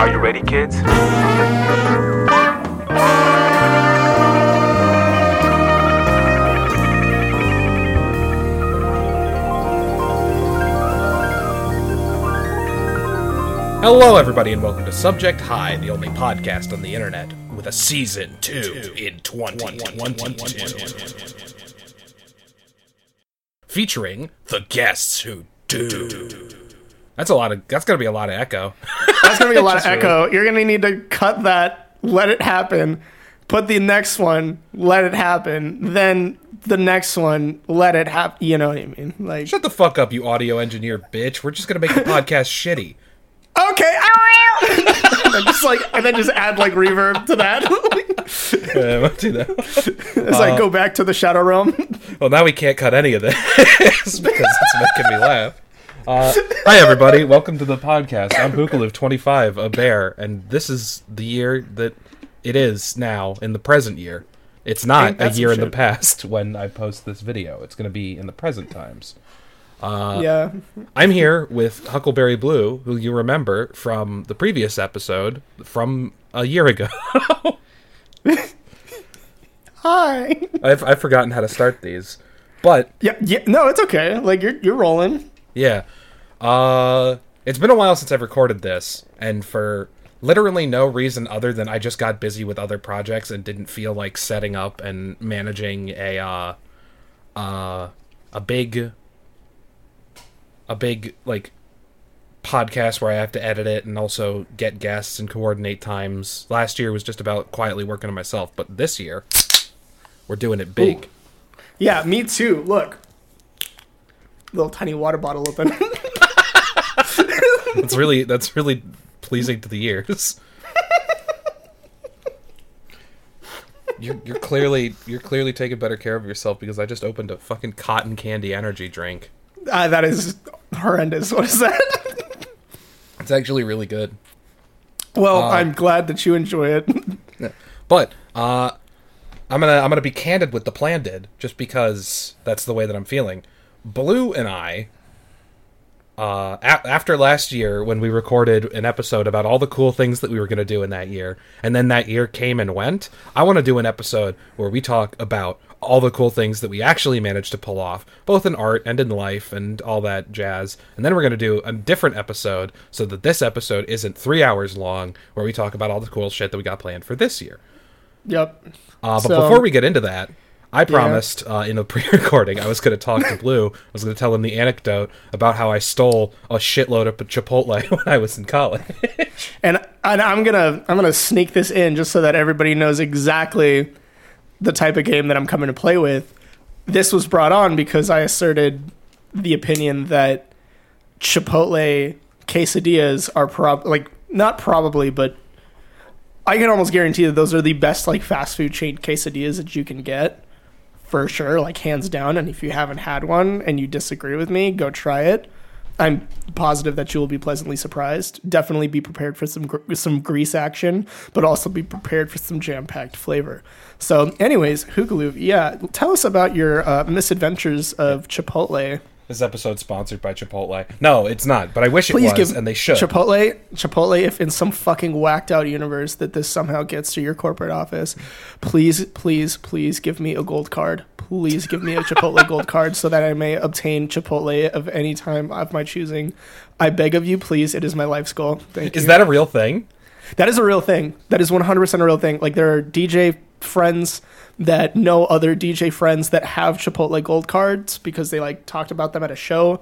Are you ready, kids? Hello, everybody, and welcome to Subject Hi, the only podcast on the internet with a season two in 2022. Featuring the guests who do. That's a lot of. That's gonna be a lot of echo. That's gonna be a lot of echo. You're gonna need to cut that, let it happen, put the next one, let it happen, then the next one, let it happen. You know what I mean? Like, Shut the fuck up, you audio engineer bitch. We're just gonna make the podcast shitty. okay, and then just like, and then just add like reverb to that. Uh, we'll do that. it's like go back to the shadow realm. Well, now we can't cut any of this because it's making me laugh. Uh, hi, everybody. Welcome to the podcast. I'm Bookaloo25, a bear, and this is the year that it is now in the present year. It's not a year in the past when I post this video. It's going to be in the present times. yeah, I'm here with Huckleberry Bleu, who you remember from the previous episode from a year ago. hi. I've, I've forgotten how to start these. But Yeah, yeah. No, it's okay. Like you're you're rolling. Yeah. Uh it's been a while since I've recorded this and for literally no reason other than I just got busy with other projects and didn't feel like setting up and managing a uh uh a big a big like podcast where I have to edit it and also get guests and coordinate times. Last year was just about quietly working on myself, but this year we're doing it big. Yeah, me too. Look, little tiny water bottle open. That's really that's really pleasing to the ears. You're, you're clearly you're clearly taking better care of yourself because I just opened a fucking cotton candy energy drink. uh, that is horrendous. What is that? It's actually really good. well, Uh, I'm glad that you enjoy it. But uh, I'm gonna I'm gonna be candid with the plan did just because that's the way that I'm feeling. Blue and I, uh, a- after last year when we recorded an episode about all the cool things that we were gonna do in that year, and then that year came and went, I want to do an episode where we talk about all the cool things that we actually managed to pull off, both in art and in life and all that jazz. And then we're gonna do a different episode so that this episode isn't three hours long, where we talk about all the cool shit that we got planned for this year. yep. Uh, but So- before we get into that, I promised uh, in a pre-recording I was going to talk to Blue. I was going to tell him the anecdote about how I stole a shitload of Chipotle when I was in college. And and I'm gonna I'm gonna sneak this in just so that everybody knows exactly the type of game that I'm coming to play with. This was brought on because I asserted the opinion that Chipotle quesadillas are prob like not probably, but I can almost guarantee that those are the best like fast food chain quesadillas that you can get. For sure, like hands down. And if you haven't had one and you disagree with me, go try it. I'm positive that you will be pleasantly surprised. Definitely be prepared for some gr- some grease action, but also be prepared for some jam packed flavor. So, anyways, Hoogaloo, yeah, tell us about your uh, misadventures of Chipotle. This episode's sponsored by Chipotle. No, it's not, but I wish it Please was, give and they should. Chipotle, Chipotle, if in some fucking whacked out universe that this somehow gets to your corporate office, please, please, please give me a gold card. Please give me a Chipotle gold card so that I may obtain Chipotle of any time of my choosing. I beg of you, please. It is my life's goal. Thank Is you. that a real thing? That is a real thing. That is 100% a real thing. Like there are DJ friends that know other DJ friends that have Chipotle gold cards because they like talked about them at a show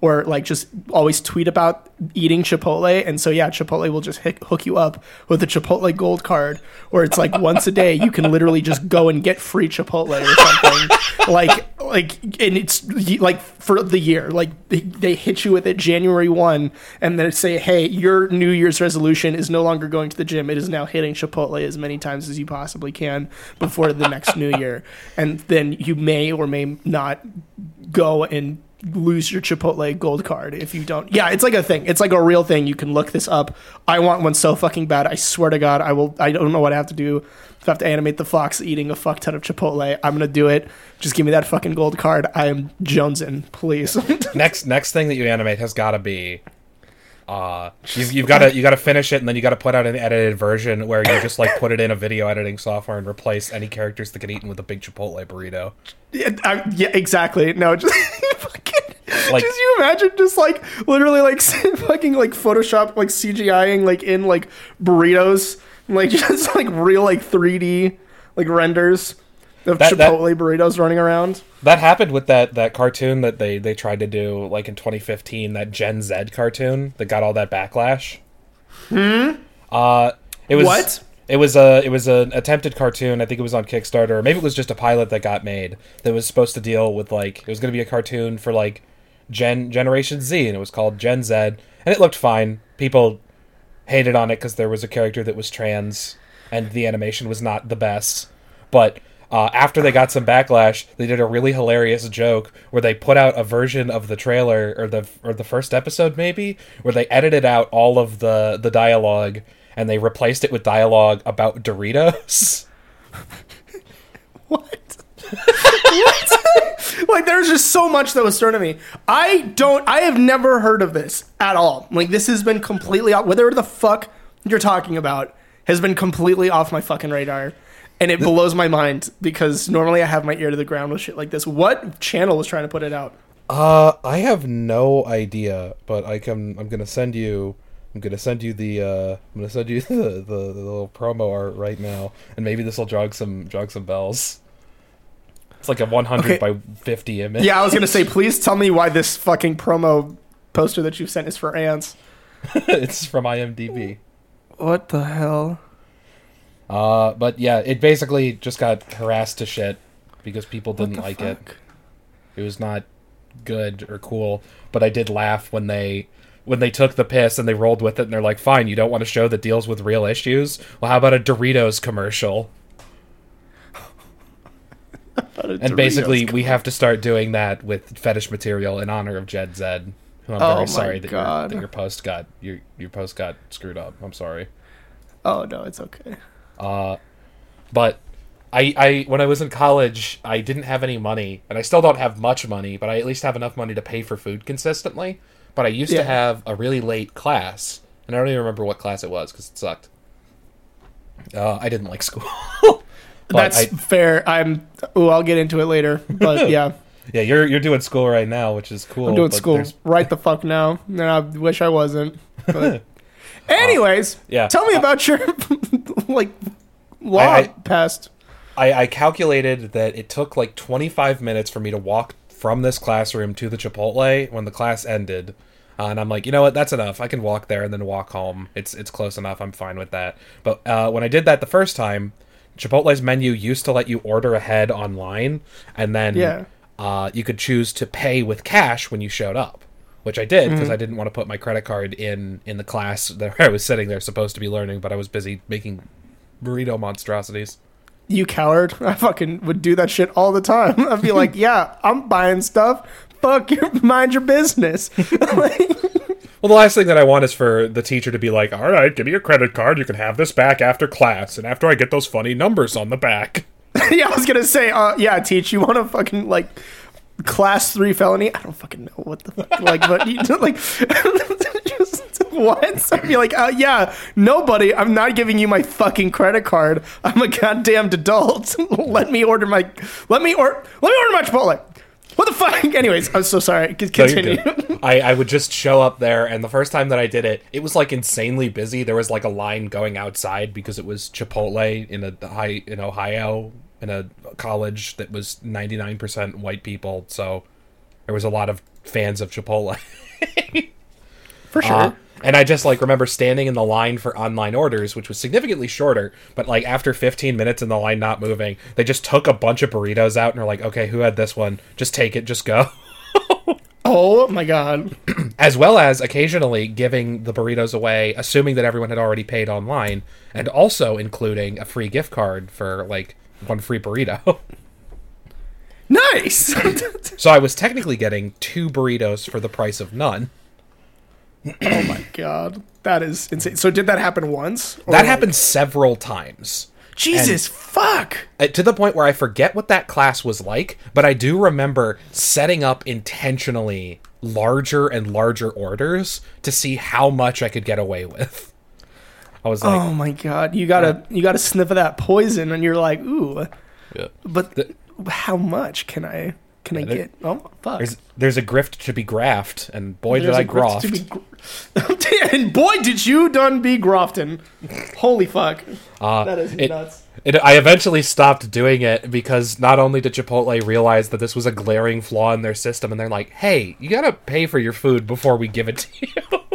or like just always tweet about eating Chipotle. And so yeah, Chipotle will just hook you up with a Chipotle gold card where it's like once a day you can literally just go and get free Chipotle or something. like like and it's like for the year. Like they, they hit you with it January 1 and then say, "Hey, your New Year's resolution is no longer going to the gym. It is now hitting Chipotle as many times as you possibly can before the next new year." And then you may or may not go and lose your Chipotle gold card if you don't. Yeah, it's like a thing. It's like a real thing. You can look this up. I want one so fucking bad. I swear to God, I will. I don't know what I have to do. If I have to animate the fox eating a fuck ton of Chipotle, I'm gonna do it. Just give me that fucking gold card. I am jonesing, please. Next next thing that you animate has got to be Uh, you've, you've got to you got to finish it, and then you got to put out an edited version where you just like put it in a video editing software and replace any characters that get eaten with a big Chipotle burrito. Yeah, I, yeah exactly. No, just fucking. Like- just you imagine just like literally like fucking like Photoshop like CGIing like in like burritos like just like real like 3D like renders of That- that- Chipotle burritos running around. That happened with that that cartoon that they they tried to do like in 2015, that Gen Z cartoon that got all that backlash. Hmm. Uh, it was What? It was a it was an attempted cartoon. I think it was on Kickstarter, or maybe it was just a pilot that got made that was supposed to deal with like it was going to be a cartoon for like Gen Generation Z, and it was called Gen Z, and it looked fine. People hated on it because there was a character that was trans, and the animation was not the best. But uh, after they got some backlash, they did a really hilarious joke where they put out a version of the trailer or the or the first episode maybe where they edited out all of the the dialogue and they replaced it with dialogue about Doritos. What? what? like there's just so much that was thrown at me. I don't I have never heard of this at all. Like this has been completely off whatever the fuck you're talking about has been completely off my fucking radar. And it blows my mind because normally I have my ear to the ground with shit like this. What channel was trying to put it out? Uh, I have no idea, but I can. I'm gonna send you. I'm gonna send you the. Uh, I'm gonna send you the, the, the little promo art right now, and maybe this will jog some jog some bells. It's like a 100 Okay. by 50 image. Yeah, I was gonna say, please tell me why this fucking promo poster that you sent is for ants. it's from IMDb. What the hell? Uh, but yeah, it basically just got harassed to shit because people didn't like it. fuck? It was not good or cool, but I did laugh when they when they took the piss and they rolled with it and they're like, "Fine, you don't want a show that deals with real issues? Well, how about a Doritos commercial?" And basically, we have to start doing that with fetish material in honor of Jed Zed. Who I'm Oh very sorry that that your post got your your post got screwed up. I'm sorry. Oh no, it's okay. Uh, but I, I when I was in college, I didn't have any money, and I still don't have much money, but I at least have enough money to pay for food consistently. But I used Yeah. to have a really late class, and I don't even remember what class it was because it sucked. Uh, I didn't like school. That's I- fair. I'm. Oh, I'll get into it later. But yeah, yeah, you're you're doing school right now, which is cool. I'm doing school there's- right the fuck now. And I wish I wasn't. But anyways, yeah. tell me about your like law I- I- past. I, I calculated that it took like 25 minutes for me to walk from this classroom to the Chipotle when the class ended. Uh, and I'm like, you know what? That's enough. I can walk there and then walk home. It's it's close enough. I'm fine with that. But uh, when I did that the first time, Chipotle's menu used to let you order ahead online, and then Yeah. uh, you could choose to pay with cash when you showed up, which I did because I didn't want to put my credit card in in the class that I was sitting there supposed to be learning, but I was busy making burrito monstrosities. You coward! I fucking would do that shit all the time. I'd be like, "Yeah, I'm buying stuff. Fuck you, mind your business." Like, Well, the last thing that I want is for the teacher to be like, "All right, give me your credit card. You can have this back after class, and after I get those funny numbers on the back." yeah, I was gonna say, uh, yeah, teach. You want to fucking like class three felony? I don't fucking know what the fuck, like, but you, know, like, just what? I'd be like, uh, yeah, nobody. I'm not giving you my fucking credit card. I'm a goddamn adult. let me order my. Let me or. Let me order my Chipotle. What the fuck? Anyways, I'm so sorry. C- No, Continue. I, I would just show up there, and the first time that I did it, it was like insanely busy. There was like a line going outside because it was Chipotle in a high in Ohio in a college that was 99% white people. So there was a lot of fans of Chipotle. For sure. Uh, and I just like remember standing in the line for online orders, which was significantly shorter. But like after 15 minutes in the line not moving, they just took a bunch of burritos out and are like, "Okay, who had this one? Just take it, just go." oh my god. As well as occasionally giving the burritos away, assuming that everyone had already paid online, and also including a free gift card for like one free burrito. Nice. so I was technically getting two burritos for the price of none. oh my god. That is insane. So did that happen once? That like- happened several times. Jesus fuck. uh, to the point where I forget what that class was like, but I do remember setting up intentionally larger and larger orders to see how much I could get away with. I was like, oh my god, you gotta you gotta sniff of that poison, and you're like, ooh, yeah. but The- how much can I can I there- get? Oh fuck. there's there's a grift to be graft, and boy There's did I a grift graft. to be gr- and boy, did you done be grofting. Holy fuck. Uh, That is it- nuts. It, I eventually stopped doing it because not only did Chipotle realize that this was a glaring flaw in their system, and they're like, "Hey, you gotta pay for your food before we give it to you."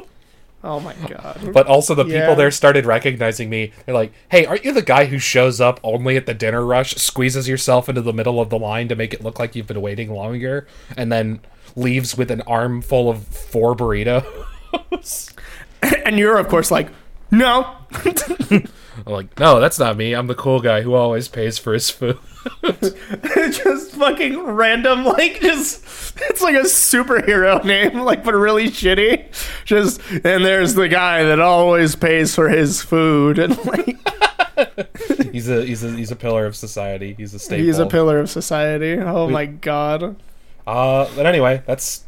Oh my god. but also, the Yeah. people there started recognizing me. They're like, "Hey, aren't you the guy who shows up only at the dinner rush, squeezes yourself into the middle of the line to make it look like you've been waiting longer, and then leaves with an armful of four burritos?" and you're of course like, no. I'm like, "No, that's not me. I'm the cool guy who always pays for his food." just fucking random, like just it's like a superhero name, like but really shitty. Just and there's the guy that always pays for his food, and like he's a he's a he's a pillar of society. He's a staple. he's a pillar of society. Oh We- my god. Uh, but anyway, that's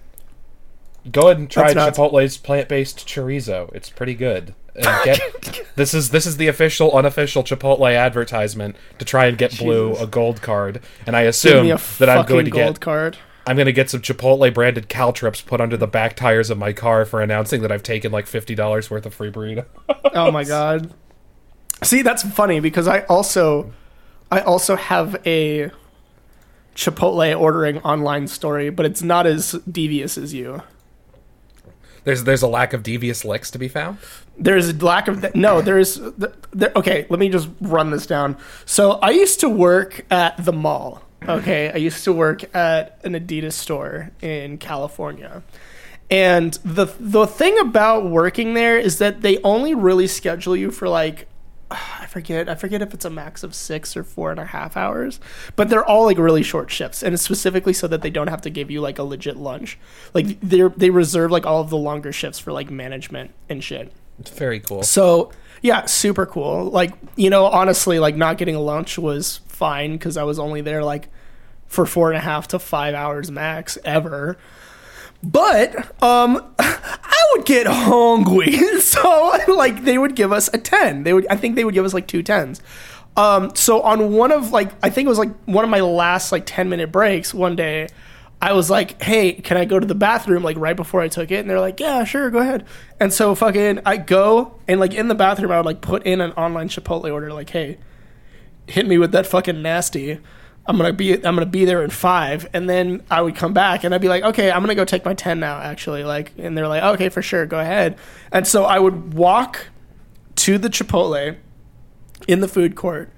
go ahead and try. Chipotle's plant-based chorizo. It's pretty good. Uh, and get this is this is the official unofficial Chipotle advertisement to try and get Blue a gold card. And I assume that I'm going to gold get card. I'm going to get some Chipotle branded Caltrops put under the back tires of my car for announcing that I've taken like fifty dollars worth of free burrito. Oh my god. See, that's funny because I also I also have a Chipotle ordering online story, but it's not as devious as you. There's there's a lack of devious licks to be found. There's a lack of no. There's there, okay. Let me just run this down. So I used to work at the mall. Okay, I used to work at an Adidas store in California, and the the thing about working there is that they only really schedule you for like I forget I forget if it's a max of six or four and a half hours, but they're all like really short shifts, and it's specifically so that they don't have to give you like a legit lunch. Like they they reserve like all of the longer shifts for like management and shit. It's very cool. So yeah, super cool. Like you know, honestly, like not getting a lunch was fine because I was only there like for four and a half to five hours max ever. But um, I would get hungry, so like they would give us a ten. They would, I think they would give us like two tens. Um, so on one of like I think it was like one of my last like ten minute breaks one day, I was like, "Hey, can I go to the bathroom?" Like right before I took it, and they're like, "Yeah, sure, go ahead." And so fucking I go and like in the bathroom, I would like put in an online Chipotle order, like, "Hey, hit me with that fucking nasty." I'm gonna be I'm gonna be there in five, and then I would come back and I'd be like, okay, I'm gonna go take my ten now, actually. Like, and they're like, okay, for sure, go ahead. And so I would walk to the Chipotle in the food court,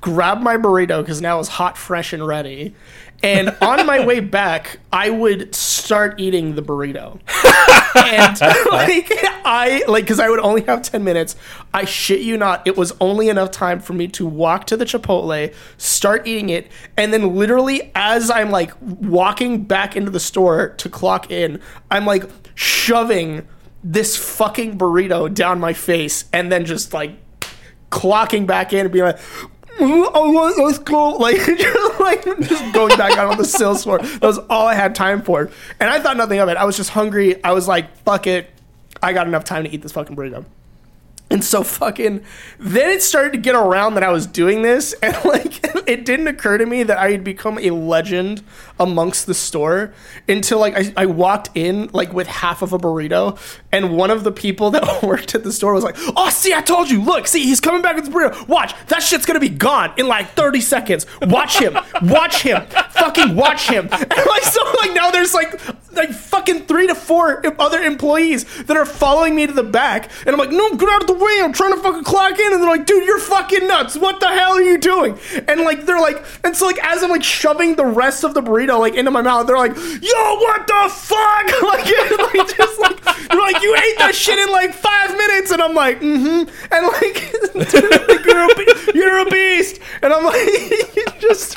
grab my burrito because now it's hot, fresh, and ready. And on my way back, I would start eating the burrito. and like I like because I would only have ten minutes. I shit you not, it was only enough time for me to walk to the Chipotle, start eating it, and then literally as I'm like walking back into the store to clock in, I'm like shoving this fucking burrito down my face, and then just like clocking back in and being like. "Mm, Oh, let- let's go! Like, just, like just going back out on the sales floor. That was all I had time for, and I thought nothing of it. I was just hungry. I was like, "Fuck it, I got enough time to eat this fucking burrito." And so fucking then it started to get around that I was doing this and like it didn't occur to me that I had become a legend amongst the store until like I, I walked in like with half of a burrito and one of the people that worked at the store was like, Oh see I told you, look, see he's coming back with his burrito. Watch, that shit's gonna be gone in like 30 seconds. Watch him, watch him, fucking watch him. And like so like now there's like like fucking three to four other employees that are following me to the back, and I'm like, no, get out of the way! I'm trying to fucking clock in, and they're like, dude, you're fucking nuts! What the hell are you doing? And like they're like, and so like as I'm like shoving the rest of the burrito like into my mouth, they're like, yo, what the fuck? Like, like just like they're like, you ate that shit in like five minutes, and I'm like, mm-hmm, and like, dude, like, you're, a, you're a beast, and I'm like, just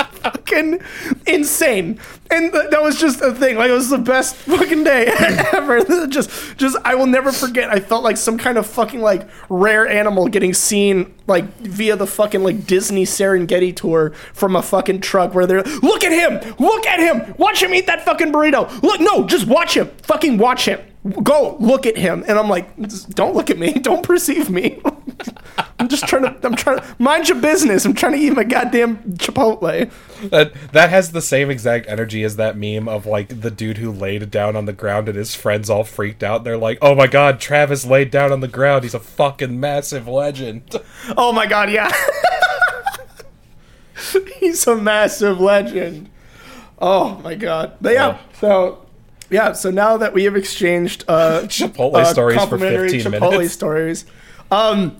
fucking insane. And th- that was just a thing. Like it was the best fucking day ever. just just I will never forget. I felt like some kind of fucking like rare animal getting seen like via the fucking like Disney Serengeti tour from a fucking truck where they're look at him, look at him, watch him eat that fucking burrito. Look, no, just watch him, fucking watch him. Go look at him, and I'm like, don't look at me, don't perceive me. I'm just trying to, I'm trying to mind your business. I'm trying to eat my goddamn Chipotle. That that has the same exact energy as that meme of like the dude who laid down on the ground and his friends all freaked out. They're like, "Oh my god, Travis laid down on the ground. He's a fucking massive legend." Oh my god, yeah. He's a massive legend. Oh my god. But yeah, Yeah. so yeah, so now that we have exchanged uh Chipotle uh, stories for 15 Chipotle minutes. stories, um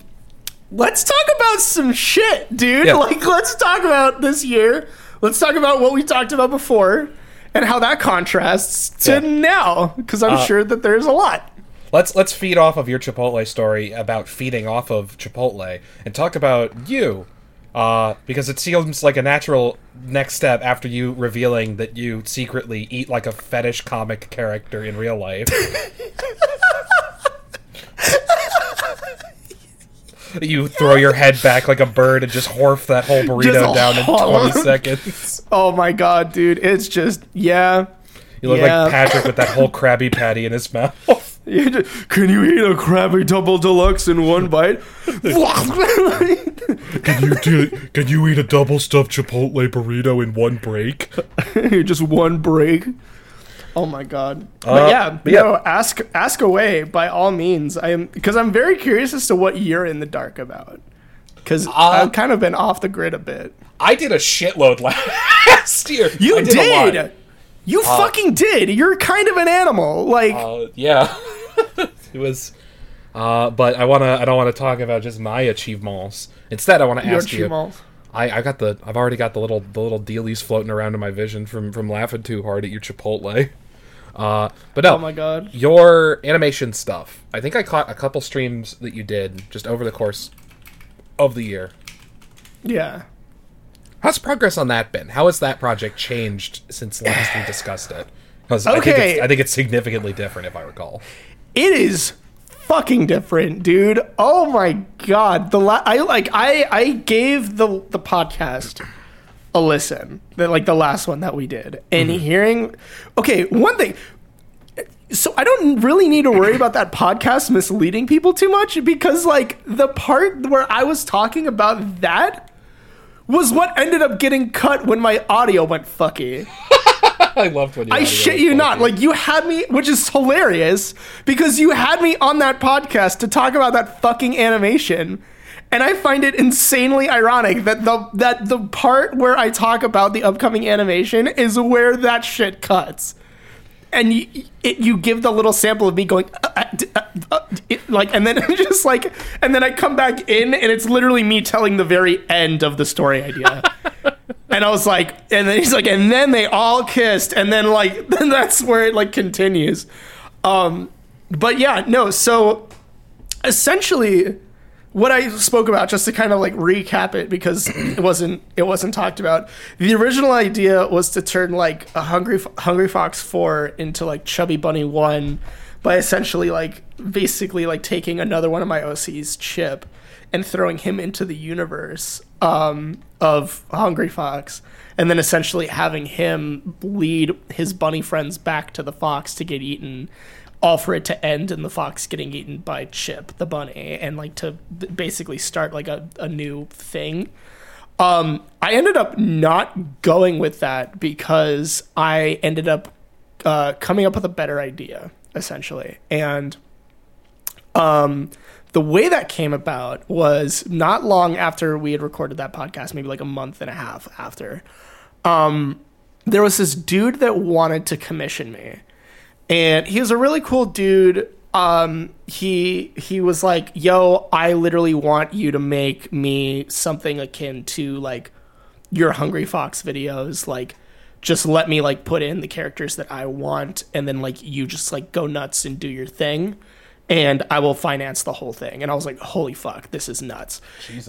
let's talk about some shit, dude. Yeah. Like let's talk about this year. Let's talk about what we talked about before and how that contrasts to Yeah. now because I'm Uh, sure that there's a lot. Let's let's feed off of your Chipotle story about feeding off of Chipotle and talk about you. Uh, because it seems like a natural next step after you revealing that you secretly eat like a fetish comic character in real life. you throw your head back like a bird and just horf that whole burrito down in 20 seconds. Oh my god, dude. It's just yeah. You look Yeah. like Patrick with that whole Krabby Patty in his mouth. Can you eat a Krabby Double Deluxe in one bite? Can you do, can you eat a double stuffed Chipotle burrito in one break? just one break. Oh my god! Uh, but yeah, but yeah. no, ask ask away by all means. I am because I'm very curious as to what you're in the dark about. Because Uh, I've kind of been off the grid a bit. I did a shitload last year. You I did. a lot. did. You fucking did. You're kind of an animal. Like Uh, yeah, it was. Uh, but I wanna. I don't want to talk about just my achievements. Instead, I want to your ask you. achievements. I, I got the. I've already got the little the little dealies floating around in my vision from from laughing too hard at your Chipotle. Uh, but no, Oh my god. your animation stuff. I think I caught a couple streams that you did just over the course of the year. Yeah. How's progress on that been? How has that project changed since last we discussed it? Because I think Okay. it's, I think it's significantly different, if I recall. It is fucking different, dude. Oh my god. The la- I like I I gave the the podcast a listen. The, like the last one that we did. And mm-hmm. hearing Okay, one thing so I don't really need to worry about that podcast misleading people too much because like the part where I was talking about that was what ended up getting cut when my audio went fucky. I loved when you. I shit you not. Like you had me, which is hilarious because you had me on that podcast to talk about that fucking animation. And I find it insanely ironic that the that the part where I talk about the upcoming animation is where that shit cuts. And you, it, you give the little sample of me going uh, uh, uh, uh, it, like, and then just like, and then I come back in, and it's literally me telling the very end of the story idea. And I was like, and then he's like, and then they all kissed, and then like, then that's where it like continues. Um, but yeah, no. So essentially, what I spoke about, just to kind of like recap it because it wasn't it wasn't talked about. The original idea was to turn like a hungry Hungry Fox four into like Chubby Bunny one by essentially like basically like taking another one of my OC's chip and throwing him into the universe um, of Hungry Fox, and then essentially having him lead his bunny friends back to the fox to get eaten, all for it to end in the fox getting eaten by Chip the bunny, and like to basically start like a, a new thing. Um, I ended up not going with that because I ended up uh, coming up with a better idea, essentially. And um, the way that came about was not long after we had recorded that podcast, maybe like a month and a half after. Um, there was this dude that wanted to commission me, and he was a really cool dude. Um, he he was like, "Yo, I literally want you to make me something akin to like your Hungry Fox videos, like." just let me like put in the characters that I want and then like you just like go nuts and do your thing and I will finance the whole thing. And I was like, holy fuck, this is nuts.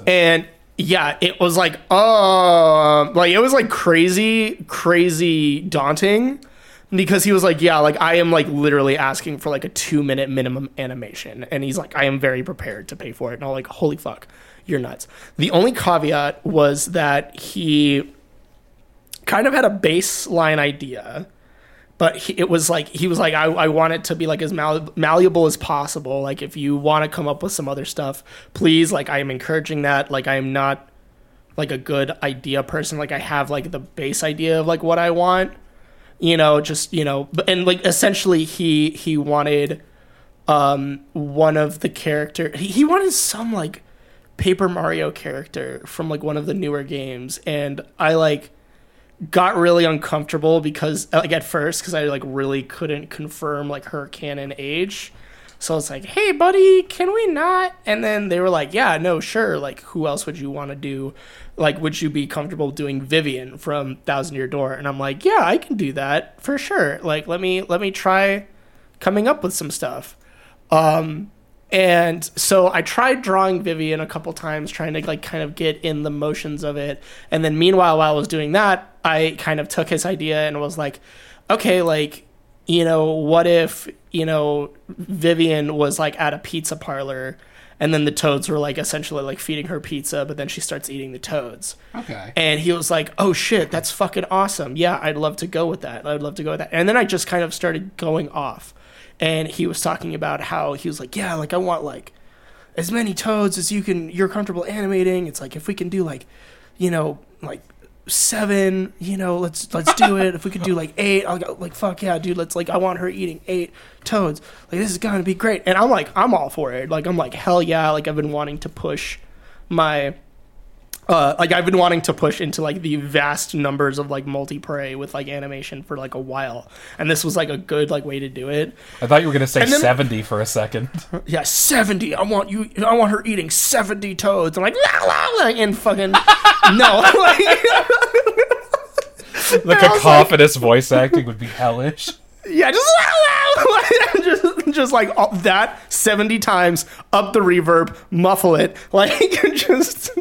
And yeah, it was like, um, like it was like crazy, crazy daunting because he was like, yeah, like I am like literally asking for like a two minute minimum animation, and he's like, I am very prepared to pay for it, and I'm like, holy fuck, you're nuts. The only caveat was that he kind of had a baseline idea. But he, it was like he was like I, I want it to be like as mal- malleable as possible. Like if you want to come up with some other stuff, please. Like I am encouraging that. Like I am not like a good idea person. Like I have like the base idea of like what I want, you know, just you know, and like essentially he he wanted um one of the character he, wanted some like Paper Mario character from like one of the newer games, and I like got really uncomfortable because like at first because I like really couldn't confirm like her canon age. So it's like, hey, buddy, can we not? And then they were like, yeah, no, sure. Like, who else would you want to do? Like, would you be comfortable doing Vivian from Thousand Year Door? And I'm like, yeah, I can do that for sure. Like, let me let me try coming up with some stuff. Um, and so I tried drawing Vivian a couple times, trying to like kind of get in the motions of it. And then meanwhile, while I was doing that, I kind of took his idea and was like, okay, like, you know, what if, you know, Vivian was like at a pizza parlor and then the toads were like essentially like feeding her pizza, but then she starts eating the toads. Okay. And he was like, "Oh shit, that's fucking awesome. Yeah, I'd love to go with that. I'd love to go with that." And then I just kind of started going off. And he was talking about how he was like, "Yeah, like I want like as many toads as you can you're comfortable animating. It's like if we can do like, you know, like seven, you know, let's let's do it. if we could do like eight, I'll go like fuck yeah, dude. Let's like I want her eating eight toads. Like this is gonna be great. And I'm like I'm all for it. Like I'm like hell yeah. Like I've been wanting to push my uh, like I've been wanting to push into like the vast numbers of like multi prey with like animation for like a while, and this was like a good like way to do it. I thought you were gonna say then- seventy for a second. Yeah, seventy. I want you. I want her eating seventy toads. I'm like, la, la, la, and fucking no. Like, The cacophonous voice acting would be hellish. yeah, just la, la, la, just just like all, that seventy times up the reverb, muffle it, like just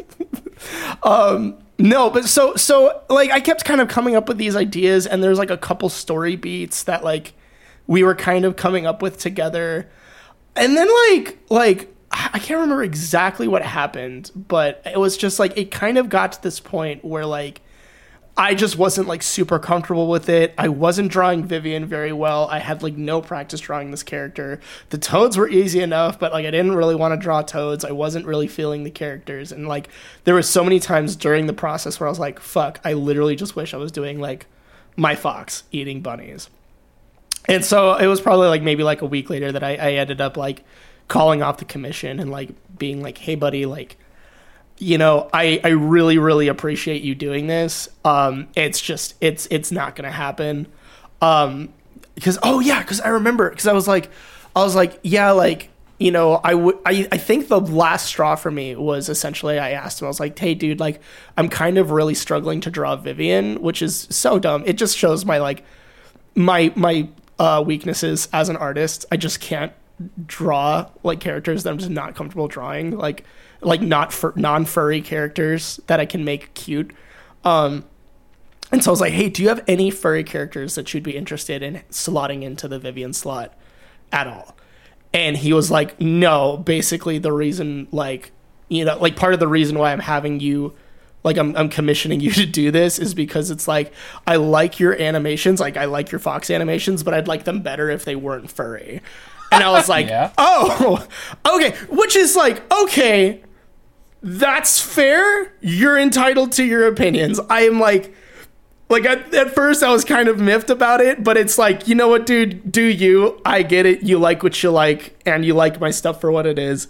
um no but so so like i kept kind of coming up with these ideas and there's like a couple story beats that like we were kind of coming up with together. And then like like i can't remember exactly what happened but it was just like it kind of got to this point where like I just wasn't like super comfortable with it. I wasn't drawing Vivian very well. I had like no practice drawing this character. The toads were easy enough, but like I didn't really want to draw toads. I wasn't really feeling the characters. And like there were so many times during the process where I was like, fuck, I literally just wish I was doing like my fox eating bunnies. And so it was probably like maybe like a week later that I, I ended up like calling off the commission and like being like, hey buddy, like you know, I, I really, really appreciate you doing this. Um, it's just, it's, it's not going to happen. Um, because, oh yeah, because I remember, because I was like, I was like, yeah, like, you know, I would, I, I think the last straw for me was essentially I asked him, I was like, hey, dude, like, I'm kind of really struggling to draw Vivian, which is so dumb. It just shows my, like, my, my, uh, weaknesses as an artist. I just can't draw like characters that I'm just not comfortable drawing. Like, like not for non-furry characters that I can make cute. Um, and so I was like, "Hey, do you have any furry characters that you'd be interested in slotting into the Vivian slot at all?" And he was like, "No." Basically, the reason, like, you know, like part of the reason why I'm having you, like, I'm I'm commissioning you to do this is because it's like I like your animations, like I like your Fox animations, but I'd like them better if they weren't furry. And I was like, Yeah. "Oh, okay," which is like, okay, that's fair. You're entitled to your opinions. I am like, like at, at first I was kind of miffed about it, but it's like, you know what, dude, do you? I get it. You like what you like, and you like my stuff for what it is.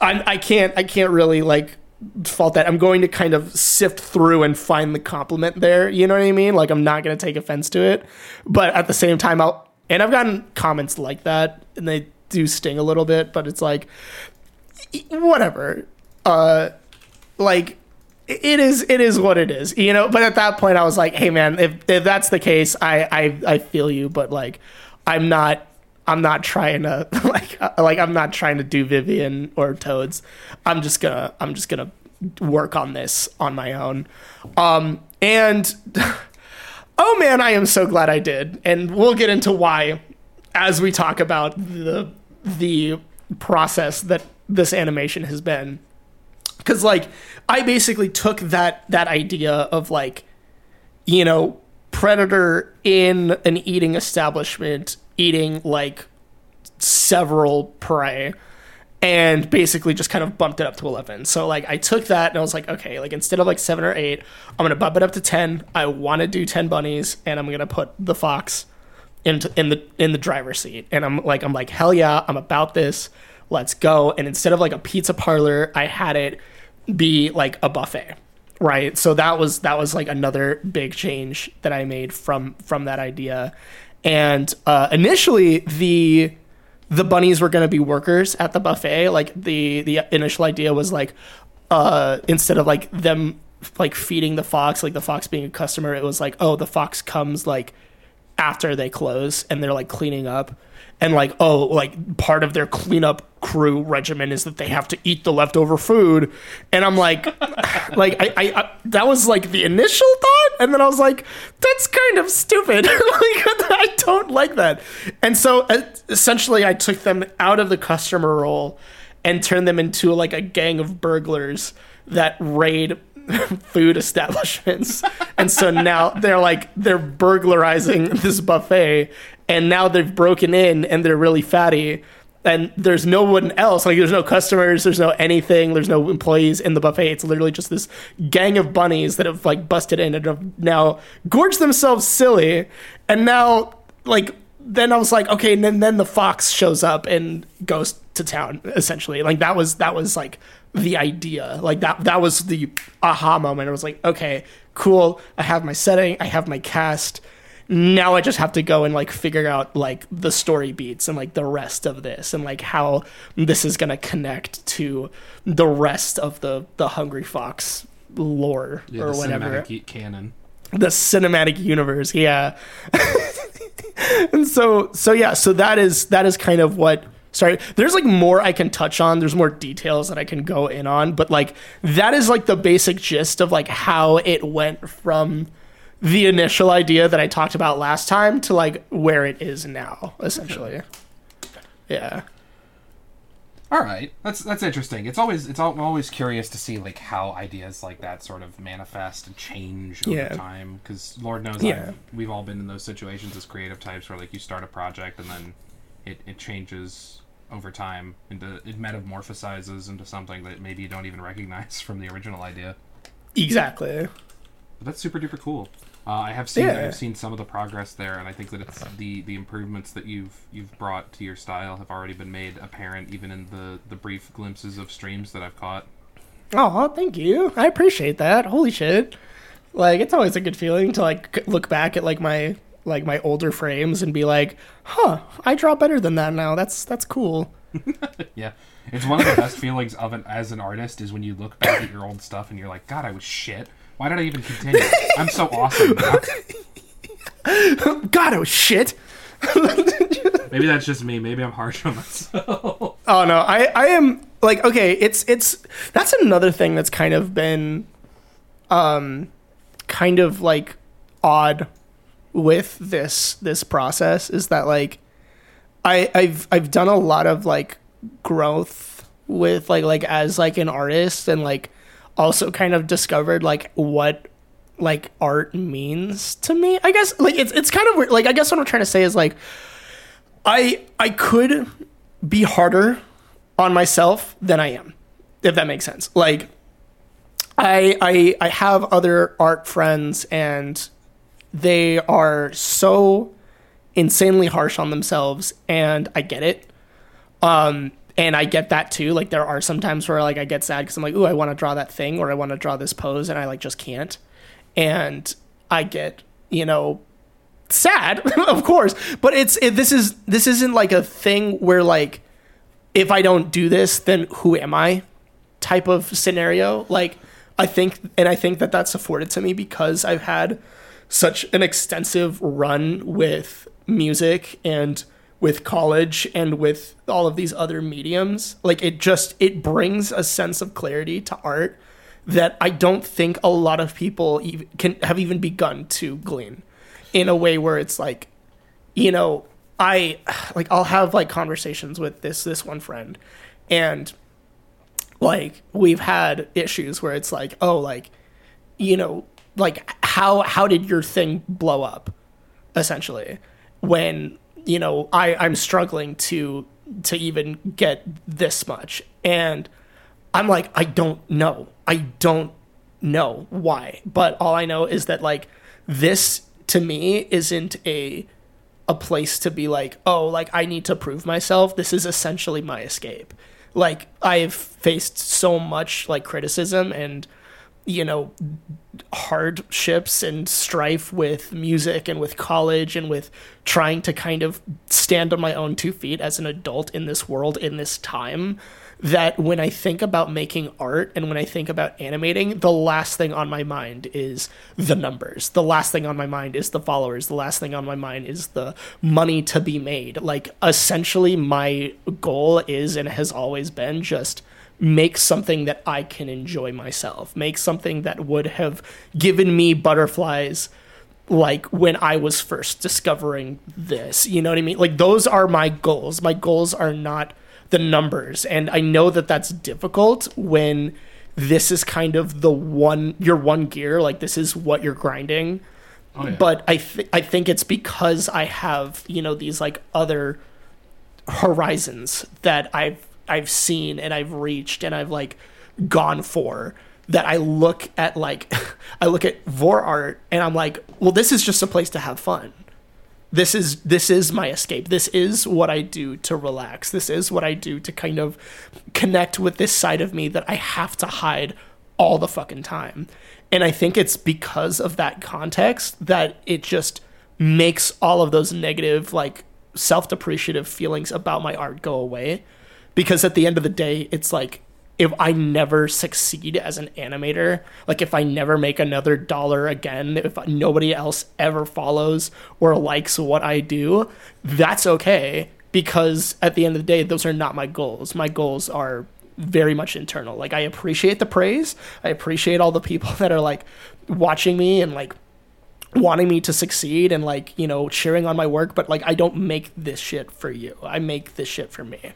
I, I can't, I can't really like fault that. I'm going to kind of sift through and find the compliment there. You know what I mean? Like I'm not going to take offense to it, but at the same time, I'll. And I've gotten comments like that, and they do sting a little bit, but it's like, whatever uh like it is it is what it is you know but at that point i was like hey man if, if that's the case I, I i feel you but like i'm not i'm not trying to like uh, like i'm not trying to do vivian or toads i'm just gonna i'm just gonna work on this on my own. Um, and oh man, I am so glad I did. And we'll get into why as we talk about the the process that this animation has been. Cuz like I basically took that that idea of like you know predator in an eating establishment eating like several prey and basically just kind of bumped it up to 11. So like I took that and I was like, okay, like instead of like 7 or 8, I'm to bump it up to 10. I want to do 10 bunnies and I'm to put the fox into in the in the driver's seat. And I'm like I'm like hell yeah, I'm about this. Let's go. And instead of like a pizza parlor, I had it be like a buffet. Right? So that was that was like another big change that I made from from that idea. And uh initially the the bunnies were going to be workers at the buffet. Like the the initial idea was like uh instead of like them like feeding the fox, like the fox being a customer, it was like oh the fox comes like after they close and they're like cleaning up and like oh like part of their cleanup crew regimen is that they have to eat the leftover food. And i'm like like I, I, I that was like the initial thought. And then i was like that's kind of stupid. Like i don't like that. And so uh, essentially i took them out of the customer role and turned them into like a gang of burglars that raid food establishments. and so now they're like they're burglarizing this buffet and now they've broken in and they're really fatty and there's no one else like there's no customers there's no anything there's no employees in the buffet it's literally just this gang of bunnies that have like busted in and have now gorged themselves silly and now like then I was like, okay, and then, then the fox shows up and goes to town. Essentially, like that was that was like the idea. Like that that was the aha moment. I was like, okay, cool. I have my setting. I have my cast. Now I just have to go and like figure out like the story beats and like the rest of this and like how this is gonna connect to the rest of the the Hungry Fox lore Yeah, or the whatever cinematic canon. the cinematic universe yeah and so so yeah so that is that is kind of what sorry there's like more i can touch on there's more details that i can go in on but like that is like the basic gist of like how it went from the initial idea that i talked about last time to like where it is now essentially yeah All right, that's that's interesting. It's always it's al- always curious to see like how ideas like that sort of manifest and change over Yeah. time. Because Lord knows, Yeah. I've, we've all been in those situations as creative types where like you start a project and then it, it changes over time into it metamorphosizes into something that maybe you don't even recognize from the original idea. exactly But that's super duper cool. Uh, I have seen Yeah. I've seen some of the progress there, and I think that it's the the improvements that you've you've brought to your style have already been made apparent, even in the the brief glimpses of streams that I've caught. Oh, thank you. I appreciate that. Holy shit. Like it's always a good feeling to like look back at like my like my older frames and be like, "Huh, I draw better than that now. That's that's cool." Yeah, it's one of the best feelings of an as an artist is when you look back at your old stuff and you're like, God, I was shit. Why did I even continue? I'm so awesome. now." God, it was shit. Maybe that's just me. Maybe I'm harsh on myself. Oh no, I I am like okay, it's it's that's another thing that's kind of been um kind of like odd with this this process is that like I I've I've done a lot of like growth with like like as like an artist and like also kind of discovered like what like art means to me. I guess like it's it's kind of weird. Like I guess what I'm trying to say is like I I could be harder on myself than I am, if that makes sense. Like I I I have other art friends and they are so insanely harsh on themselves and I get it. Um and I get that too. Like there are some times where like I get sad cuz I'm like, "Ooh, I want to draw that thing or I want to draw this pose and I like just can't." And I get, you know, sad, of course, but it's it, this is this isn't like a thing where like if I don't do this, then who am I? Type of scenario. Like I think, and I think that that's afforded to me because I've had such an extensive run with music and with college and with all of these other mediums. Like it just it brings a sense of clarity to art that I don't think a lot of people even, can have even begun to glean in a way where it's like, you know, I like I'll have like conversations with this this one friend, and like we've had issues where it's like, oh, like, you know, like how how did your thing blow up, essentially, when you know I I'm struggling to to even get this much and I'm like, I don't know. I don't know why. But all I know is that like this to me isn't a a place to be like, oh, like I need to prove myself. This is essentially my escape. Like I've faced so much like criticism and you know hardships and strife with music and with college and with trying to kind of stand on my own two feet as an adult in this world in this time that when I think about making art and when I think about animating, the last thing on my mind is the numbers. The last thing on my mind is the followers. The last thing on my mind is the money to be made. Like, essentially, my goal is and has always been just make something that I can enjoy myself, make something that would have given me butterflies like when I was first discovering this. You know what I mean? Like, those are my goals. My goals are not the numbers. And I know that that's difficult when this is kind of the one your one gear, like this is what you're grinding. Oh, yeah. But I th- I think it's because I have, you know, these like other horizons that I've I've seen and I've reached and I've like gone for that I look at like I look at vor art and I'm like, well, this is just a place to have fun. This is this is my escape. This is what i do to relax. This is what i do to kind of connect with this side of me that i have to hide all the fucking time. And i think it's because of that context that it just makes all of those negative like self-depreciative feelings about my art go away because at the end of the day it's like if I never succeed as an animator, like if I never make another dollar again, if nobody else ever follows or likes what I do, that's okay because at the end of the day, those are not my goals. My goals are very much internal. Like I appreciate the praise. I appreciate all the people that are like watching me and like wanting me to succeed and like, you know, cheering on my work, but like I don't make this shit for you. I make this shit for me.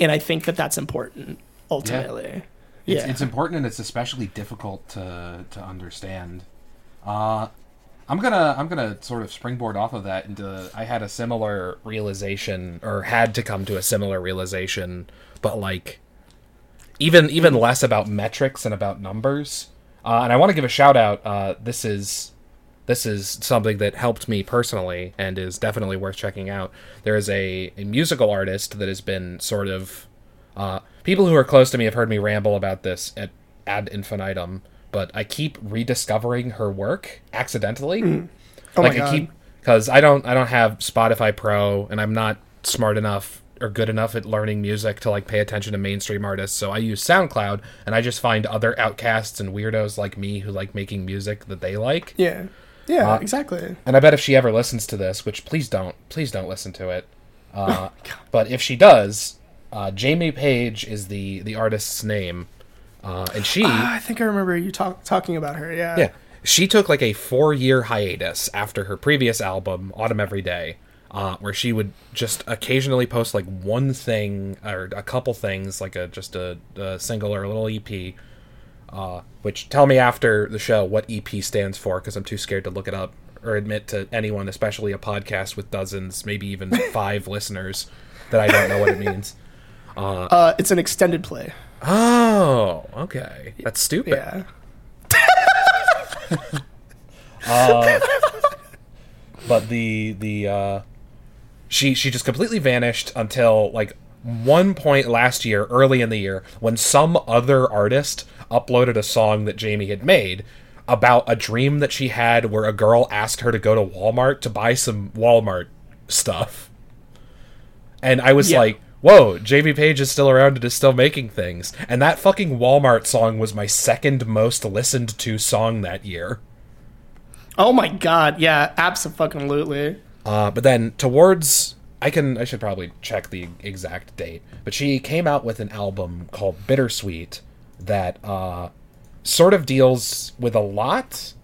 And I think that that's important ultimately. It's, Yeah. it's important and it's especially difficult to to understand. Uh, I'm gonna I'm gonna sort of springboard off of that into I had a similar realization or had to come to a similar realization but like even even less about metrics and about numbers uh, and i want to give a shout out uh, this is this is something that helped me personally and is definitely worth checking out there is a, a musical artist that has been sort of uh, people who are close to me have heard me ramble about this at ad infinitum but i keep rediscovering her work accidentally Oh my like I God. keep because I don't I don't have Spotify Pro and I'm not smart enough or good enough at learning music to like pay attention to mainstream artists. So I use SoundCloud and I just find other outcasts and weirdos like me who like making music that they like. Yeah. Yeah, Uh, exactly. And I bet if she ever listens to this, which please don't, please don't listen to it. Oh Uh, but if she does, uh, Jamie Paige is the the artist's name, uh, and she Ah, I think I remember you talk, talking about her. Yeah. yeah. She took like a four year hiatus after her previous album, Autumn Every Day, uh, where she would just occasionally post like one thing or a couple things, like a just a, a single or a little EP. Uh, which tell me after the show what EP stands for because I'm too scared to look it up or admit to anyone, especially a podcast with dozens, maybe even five listeners, that I don't know what it means. Uh, it's an extended play. Oh, okay, that's stupid. Yeah. but the the uh she she just completely vanished until like one point last year early in the year when some other artist uploaded a song that Jamie had made about a dream that she had where a girl asked her to go to Walmart to buy some Walmart stuff. And I was Yeah. like, "Whoa, Jamie Paige is still around and is still making things." And that fucking Walmart song was my second most listened to song that year. Oh my god. Yeah. Absolutely. Uh, but then towards I can I should probably check the exact date, but she came out with an album called Bittersweet that uh, sort of deals with a lot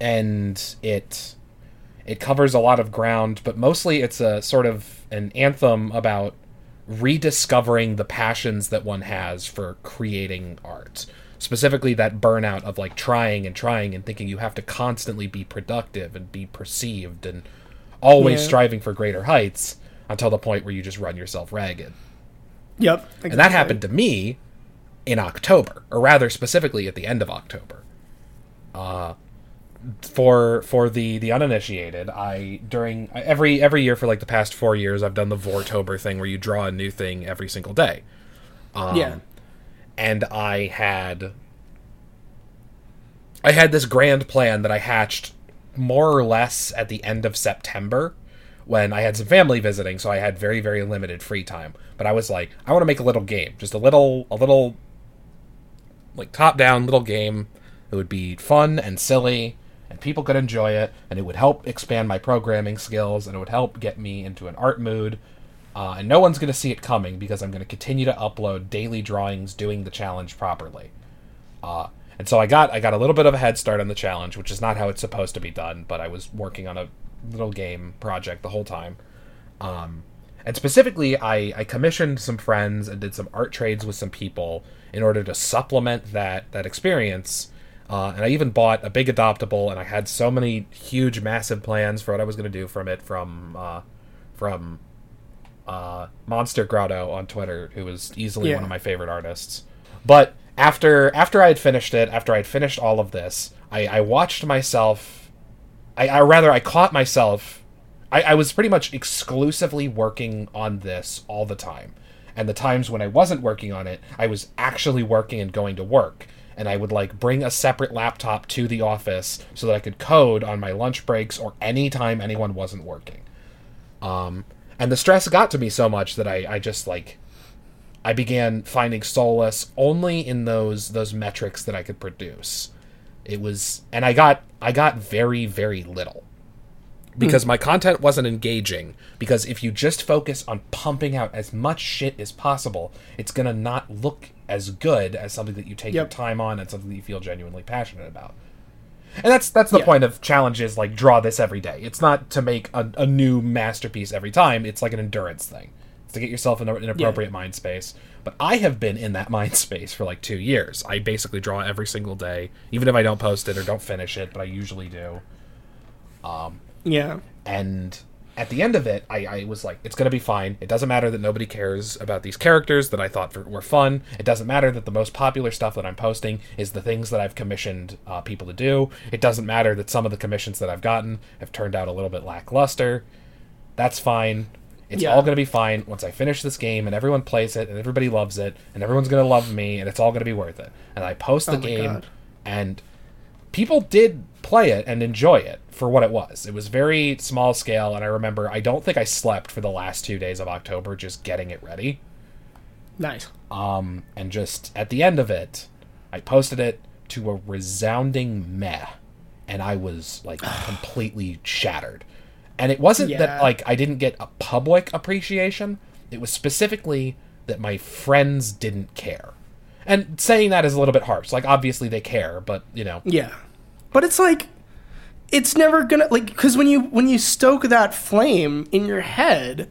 and it it covers a lot of ground, but mostly it's a sort of an anthem about rediscovering the passions that one has for creating art. Specifically, that burnout of like trying and trying and thinking you have to constantly be productive and be perceived and always Yeah. striving for greater heights until the point where you just run yourself ragged. Yep. And that happened to me in October, or rather specifically at the end of October. Uh, for for the the uninitiated, I during every every year for like the past four years, I've done the Vortober thing where you draw a new thing every single day. Um, yeah. and I had I had this grand plan that I hatched more or less at the end of September when I had some family visiting, so I had very very limited free time. But I was like, I want to make a little game, just a little a little like top down little game. It would be fun and silly and people could enjoy it and it would help expand my programming skills and it would help get me into an art mood. Uh, and no one's going to see it coming because i'm going to continue to upload daily drawings doing the challenge properly. Uh, and so i got i got a little bit of a head start on the challenge which is not how it's supposed to be done but i was working on a little game project the whole time. Um, and specifically I, I commissioned some friends and did some art trades with some people in order to supplement that that experience uh, and i even bought a big adoptable and i had so many huge massive plans for what i was going to do from it from uh, from uh, monster grotto on twitter who was easily Yeah. one of my favorite artists but after after i had finished it after I had finished all of this i, I watched myself I, I rather i caught myself I, I was pretty much exclusively working on this all the time. And the times when I wasn't working on it, I was actually working and going to work. And I would like bring a separate laptop to the office so that I could code on my lunch breaks or any time anyone wasn't working. Um, and the stress got to me so much that I, I just like I began finding solace only in those those metrics that I could produce. It was and I got I got very very little because hmm. my content wasn't engaging because if you just focus on pumping out as much shit as possible it's going to not look as good as something that you take your time on and something that you feel genuinely passionate about. And that's that's the Yeah. point of challenges like draw this every day. It's not to make a, a new masterpiece every time it's like an endurance thing. It's to get yourself in a- an appropriate mind space. But i have been in that mind space for like two years. I basically draw every single day even if i don't post it or don't finish it but i usually do um, Yeah. and at the end of it I, I was like it's going to be fine it doesn't matter that nobody cares about these characters that i thought for, were fun it doesn't matter that the most popular stuff that i'm posting is the things that i've commissioned uh, people to do it doesn't matter that some of the commissions that i've gotten have turned out a little bit lackluster that's fine it's Yeah. all going to be fine once i finish this game and everyone plays it and everybody loves it and everyone's going to love me and it's all going to be worth it and i post the Oh game God. and people did play it and enjoy it for what it was. It was very small scale, and I remember I don't think I slept for the last two days of October just getting it ready. Nice. Um, and just at the end of it, I posted it to a resounding meh, and I was like completely shattered. And it wasn't Yeah. that like I didn't get a public appreciation; it was specifically that my friends didn't care. And saying that is a little bit harsh. Like obviously they care, but you know, Yeah. But it's like it's never gonna like cuz when you when you stoke that flame in your head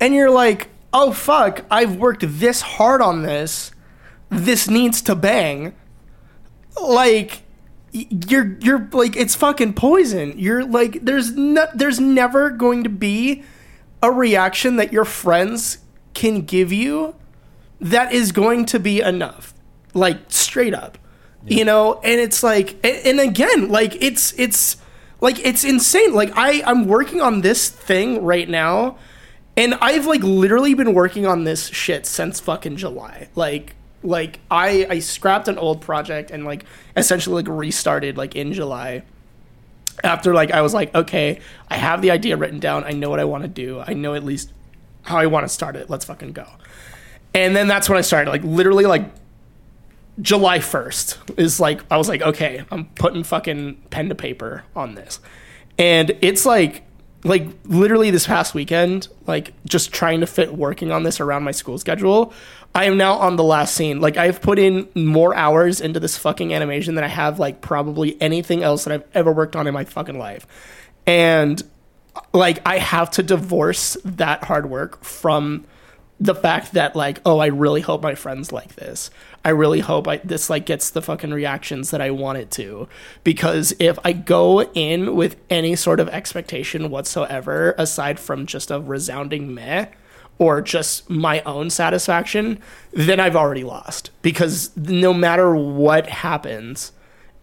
and you're like, "Oh fuck, I've worked this hard on this. This needs to bang." Like you're you're like it's fucking poison. You're like there's no, there's never going to be a reaction that your friends can give you that is going to be enough like straight up you know and it's like and, and again like it's it's like it's insane. Like i i'm working on this thing right now and i've like literally been working on this shit since fucking july. Like like i i scrapped an old project and like essentially like restarted like in july. After like i was like okay i have the idea written down. I know what i want to do. I know at least how i want to start it. Let's fucking go. And then that's when I started, like literally like July 1st is like I was like, okay, I'm putting fucking pen to paper on this. And it's like like literally this past weekend, like just trying to fit working on this around my school schedule. I am now on the last scene. Like I've put in more hours into this fucking animation than I have like probably anything else that I've ever worked on in my fucking life. And like I have to divorce that hard work from the fact that like oh I really hope my friends like this. I really hope I this like gets the fucking reactions that I want it to because if I go in with any sort of expectation whatsoever aside from just a resounding meh or just my own satisfaction, then I've already lost because no matter what happens,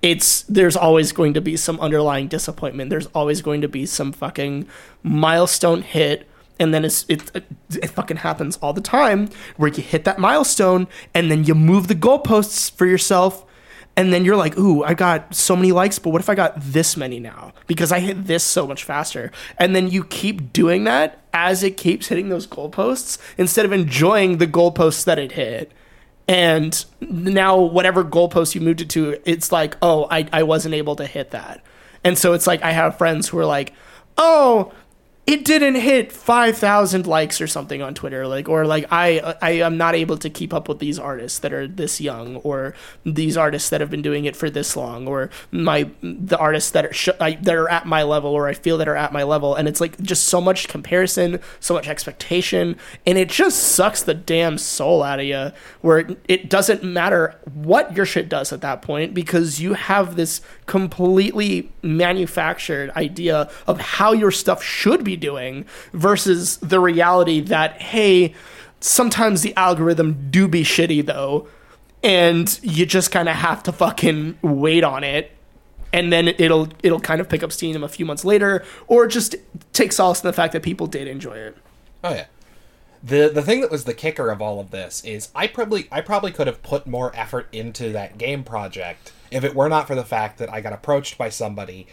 it's there's always going to be some underlying disappointment. There's always going to be some fucking milestone hit and then it, it fucking happens all the time where you hit that milestone and then you move the goalposts for yourself. And then you're like ooh i got so many likes but what if i got this many now? Because i hit this so much faster. And then you keep doing that as it keeps hitting those goalposts instead of enjoying the goalposts that it hit. And now whatever goalpost you moved it to it's like oh i, I wasn't able to hit that. And so it's like i have friends who are like oh it didn't hit 5000 likes or something on twitter like or like i i am not able to keep up with these artists that are this young or these artists that have been doing it for this long or my the artists that are sh- I, that are at my level or i feel that are at my level. And it's like just so much comparison so much expectation and it just sucks the damn soul out of you where it, it doesn't matter what your shit does at that point because you have this completely manufactured idea of how your stuff should be doing versus the reality that hey sometimes the algorithm do be shitty though and you just kind of have to fucking wait on it and then it'll it'll kind of pick up steam a few months later or just take solace in the fact that people did enjoy it Oh yeah. The the thing that was the kicker of all of this is I probably I probably could have put more effort into that game project if it were not for the fact that I got approached by somebody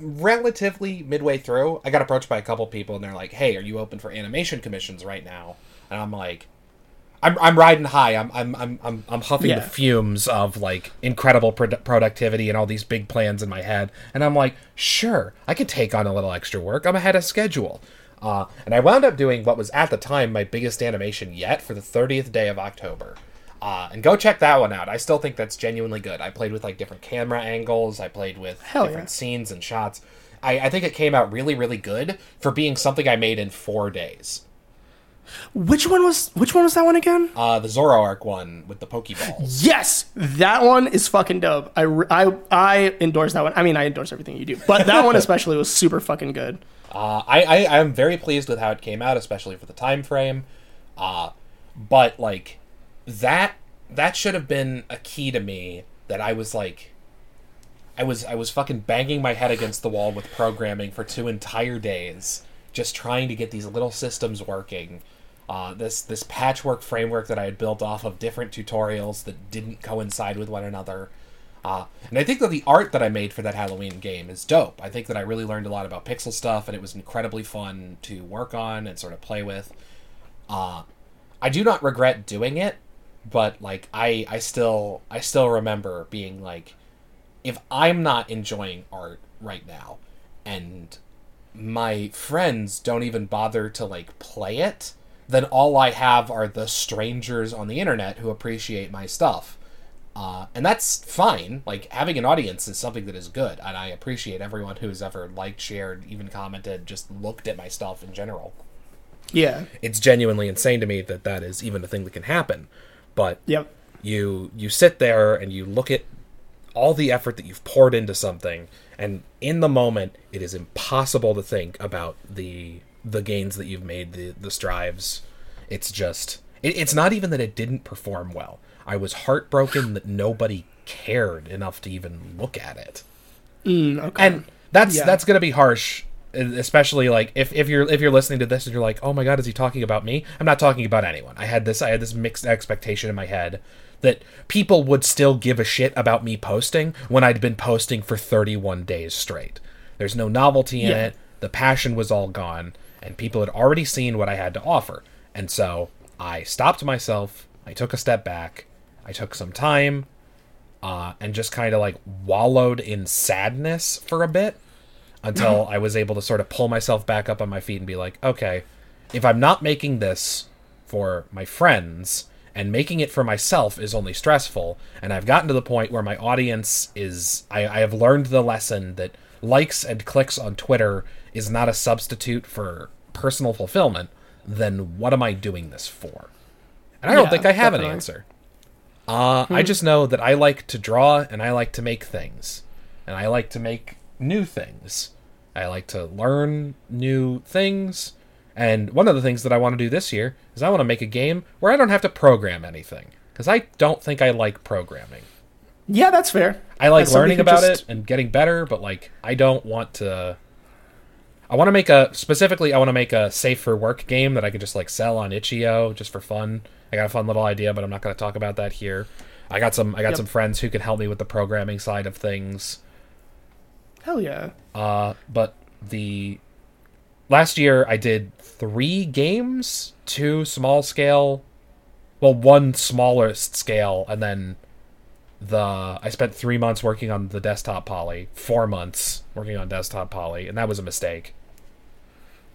relatively midway through. I got approached by a couple people and they're like, "Hey, are you open for animation commissions right now?" And I'm like, I'm, I'm riding high. I'm I'm I'm I'm, I'm huffing Yeah. the fumes of like incredible produ- productivity and all these big plans in my head, and I'm like, sure, I could take on a little extra work. I'm ahead of schedule, uh, and I wound up doing what was at the time my biggest animation yet for the 30th day of October. Uh, and go check that one out. I still think that's genuinely good. I played with like different camera angles. I played with Hell different yeah. scenes and shots. I, I think it came out really, really good for being something I made in four days. which one was which one was that one again Uh, the Zoroark one with the Pokeballs. Yes, that one is fucking dope. I, I, I endorse that one. I mean, I endorse everything you do, but that one especially was super fucking good. Uh, I, I I am very pleased with how it came out, especially for the time frame. Uh, but like that that should have been a key to me that I was like I was I was fucking banging my head against the wall with programming for two entire days, just trying to get these little systems working. Uh, this this patchwork framework that I had built off of different tutorials that didn't coincide with one another. Uh, and I think that the art that I made for that Halloween game is dope. I think that I really learned a lot about pixel stuff, and it was incredibly fun to work on and sort of play with. Uh, I do not regret doing it, but like I, I still, I still remember being like, if I'm not enjoying art right now, and my friends don't even bother to like play it, then all I have are the strangers on the internet who appreciate my stuff. Uh, and that's fine. Like having an audience is something that is good, and I appreciate everyone who's ever liked, shared, even commented, just looked at my stuff in general. Yeah. It's genuinely insane to me that that is even a thing that can happen. But Yep. you you sit there and you look at all the effort that you've poured into something, and in the moment, it is impossible to think about the the gains that you've made, the the strives. It's just it, it's not even that it didn't perform well. I was heartbroken that nobody cared enough to even look at it Mm, okay. and that's Yeah. that's gonna be harsh especially like if, if you're if you're listening to this and you're like oh my god is he talking about me? I'm not talking about anyone. I had this i had this mixed expectation in my head that people would still give a shit about me posting when i'd been posting for 31 days straight. There's no novelty in Yeah. it. The passion was all gone and people had already seen what i had to offer. And so i stopped myself i took a step back i took some time uh, and just kind of like wallowed in sadness for a bit until I was able to sort of pull myself back up on my feet and be like, okay, if I'm not making this for my friends and making it for myself is only stressful, and I've gotten to the point where my audience is, I, I have learned the lesson that likes and clicks on Twitter is not a substitute for personal fulfillment, then what am I doing this for? And I don't Yeah, think I have an answer. Uh, I just know that I like to draw and I like to make things. And I like to make new things. I like to learn new things. And one of the things that I want to do this year is I want to make a game where I don't have to program anything. Because I don't think I like programming. Yeah, that's fair. I like As learning about just- it and getting better, but like I don't want to. I want to make a specifically. I want to make a safe for work game that I could just like sell on itch.io just for fun. I got a fun little idea, but I'm not going to talk about that here. I got some. I got Yep. some friends who can help me with the programming side of things. Hell yeah. Uh, but the last year I did three games, two small scale, well, one smallest scale, and then the I spent three months working on the desktop poly, four months working on desktop poly, and that was a mistake.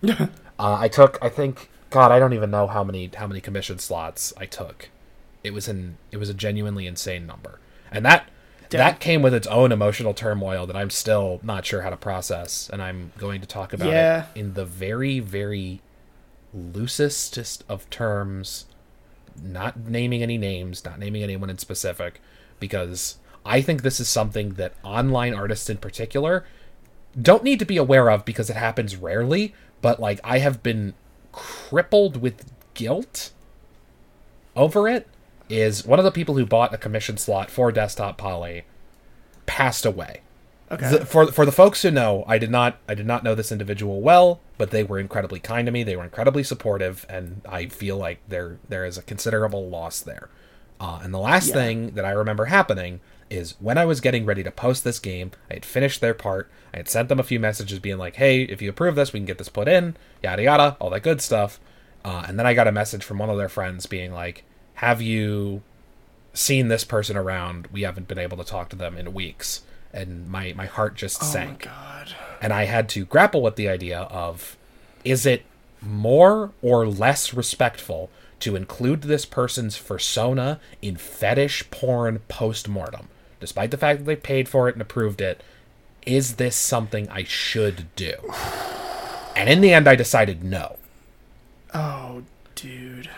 uh, I took, I think, God, I don't even know how many how many commission slots I took. It was an it was a genuinely insane number, and that. That came with its own emotional turmoil that I'm still not sure how to process, and I'm going to talk about Yeah. it in the very very loosest of terms, not naming any names, not naming anyone in specific, because I think this is something that online artists in particular don't need to be aware of because it happens rarely, but like I have been crippled with guilt over it is one of the people who bought a commission slot for desktop poly passed away. Okay. The- for for the folks who know, I did not I did not know this individual well, but they were incredibly kind to me. They were incredibly supportive, and I feel like there there is a considerable loss there. Uh, and the last Yeah. thing that I remember happening is when I was getting ready to post this game, I had finished their part. I had sent them a few messages being like, "Hey, if you approve this, we can get this put in." Yada yada, all that good stuff. Uh, and then I got a message from one of their friends being like, "Have you seen this person around? We haven't been able to talk to them in weeks." And my my heart just oh my sank god. and I had to grapple with the idea of is it more or less respectful to include this person's persona in fetish porn post-mortem despite the fact that they paid for it and approved it is this something I should do and in the end I decided no Oh, dude.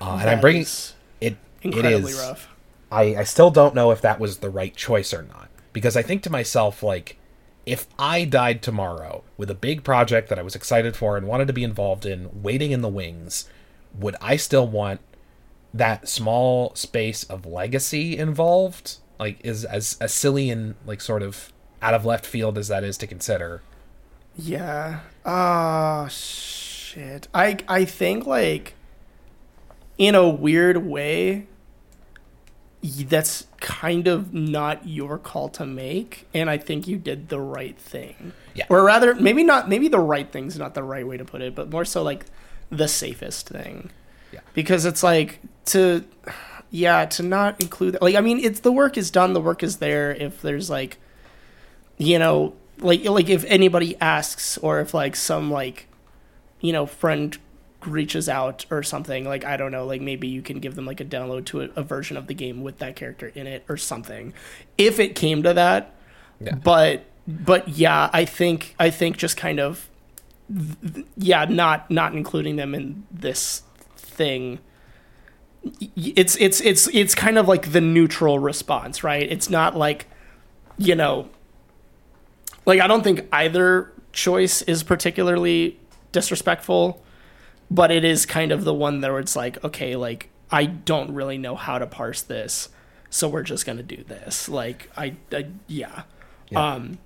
uh, and I'm bringing is it it incredibly is rough. I, I still don't know if that was the right choice or not. Because I think to myself, like, if I died tomorrow with a big project that I was excited for and wanted to be involved in, waiting in the wings, would I still want that small space of legacy involved? Like, is as, as silly and, like, sort of out of left field as that is to consider. Yeah. Ah, shit. I I think like in a weird way that's kind of not your call to make and I think you did the right thing. Yeah. Or rather maybe not maybe the right thing's not the right way to put it, but more so like the safest thing. Yeah. Because it's like to yeah, to not include like I mean it's the work is done, the work is there if there's like you know like like if anybody asks or if like some like you know friend reaches out or something like i don't know like maybe you can give them like a download to a, a version of the game with that character in it or something. If it came to that Yeah. but but yeah i think i think just kind of th- yeah not not including them in this thing it's it's it's it's kind of like the neutral response right? It's not like you know like I don't think either choice is particularly disrespectful, but it is kind of the one where it's like, okay, like I don't really know how to parse this, so we're just gonna do this. Like I, I yeah. Yeah. Um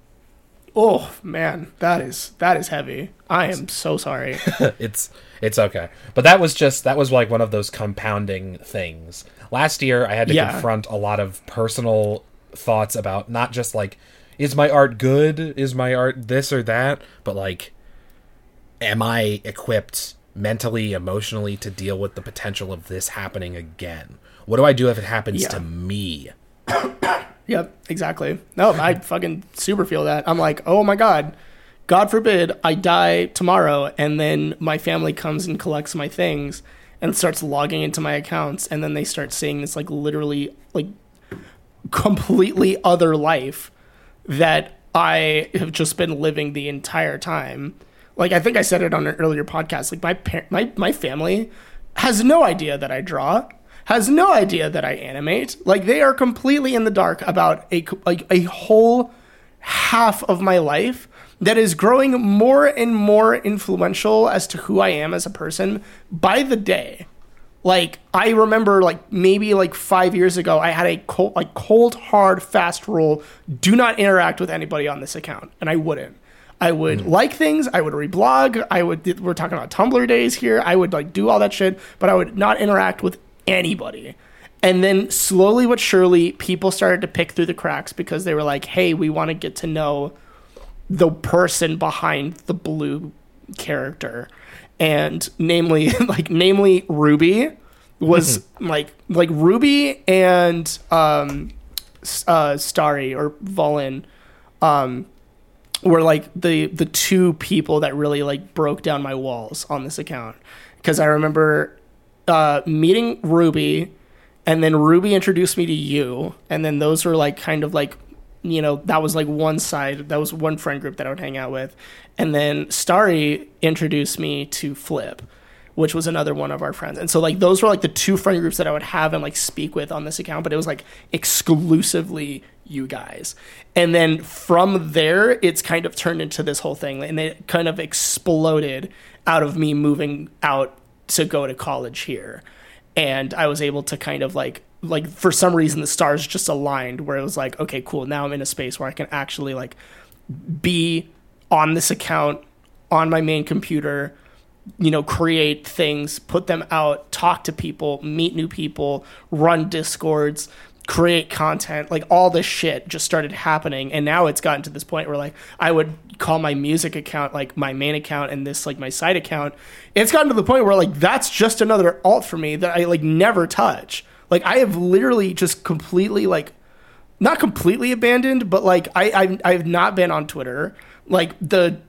Oh man, that is that is heavy. I am so sorry. it's it's okay. But that was just that was like one of those compounding things. Last year I had to Yeah. confront a lot of personal thoughts about not just like is my art good? Is my art this or that? But like am I equipped mentally, emotionally to deal with the potential of this happening again? What do I do if it happens Yeah. to me? Yep, exactly. No, I fucking super feel that. I'm like, oh my god, God forbid I die tomorrow and then my family comes and collects my things and starts logging into my accounts and then they start seeing this like literally like completely other life that I have just been living the entire time. Like I think I said it on an earlier podcast. Like my par- my my family has no idea that I draw, has no idea that I animate. Like they are completely in the dark about a like a whole half of my life that is growing more and more influential as to who I am as a person by the day. Like I remember, like maybe like five years ago, I had a cold, like cold, hard, fast rule: do not interact with anybody on this account, and I wouldn't. I would like things. I would reblog. I would. We're talking about Tumblr days here. I would like do all that shit, but I would not interact with anybody. And then slowly but surely, people started to pick through the cracks because they were like, "Hey, we want to get to know the person behind the blue character." and namely like namely Ruby was like like Ruby and um uh Starry or Volin um were like the the two people that really like broke down my walls on this account. Because I remember uh meeting Ruby and then Ruby introduced me to you and then those were like kind of like you know that was like one side that was one friend group that I would hang out with. And then Starry introduced me to Flip which was another one of our friends. And so like those were like the two friend groups that I would have and like speak with on this account but it was like exclusively you guys. And then from there it's kind of turned into this whole thing and it kind of exploded out of me moving out to go to college here. And I was able to kind of like like for some reason the stars just aligned where it was like okay cool now I'm in a space where I can actually like be on this account on my main computer you know create things put them out talk to people meet new people run discords create content like all this shit just started happening. And now it's gotten to this point where like i would call my music account like my main account and this like my side account. It's gotten to the point where like that's just another alt for me that i like never touch. Like i have literally just completely like not completely abandoned but like i i've, I've not been on twitter. Like the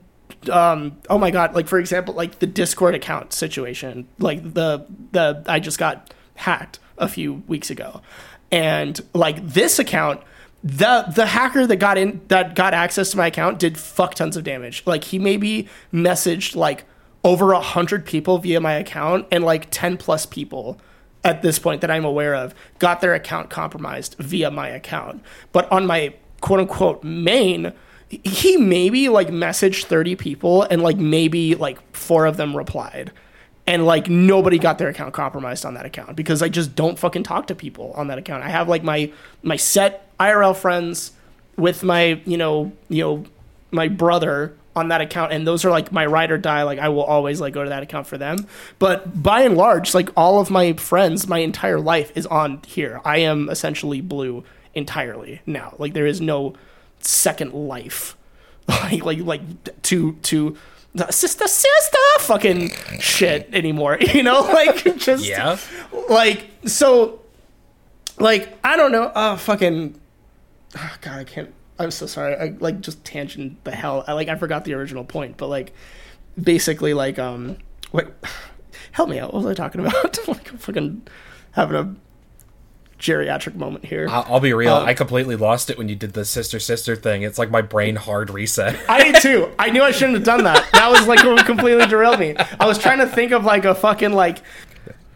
um oh my god like for example like the discord account situation like the the i just got hacked a few weeks ago and like this account the the hacker that got in that got access to my account did fuck tons of damage. Like he maybe messaged like over a hundred people via my account and like 10 plus people at this point that i'm aware of got their account compromised via my account. But on my quote unquote main he maybe like messaged 30 people and like maybe like four of them replied and like nobody got their account compromised on that account because I just don't fucking talk to people on that account. I have like my my set IRL friends with my, you know, you know, my brother on that account and those are like my ride or die like I will always like go to that account for them. But by and large, like all of my friends, my entire life is on here. I am essentially blue entirely now. Like there is no second life like like like to to sister sister fucking shit anymore you know? Like just Yeah. like so like i don't know. Uh fucking oh, god i can't i'm so sorry. I like just tangent the hell. I like i forgot the original point but like basically like um wait help me out. What was i talking about? Like fucking having a geriatric moment here I'll, I'll be real. Um, I completely lost it when you did the sister sister thing. It's like my brain hard reset. I did too. I knew I shouldn't have done that. That was like what completely derailed me. I was trying to think of like a fucking like,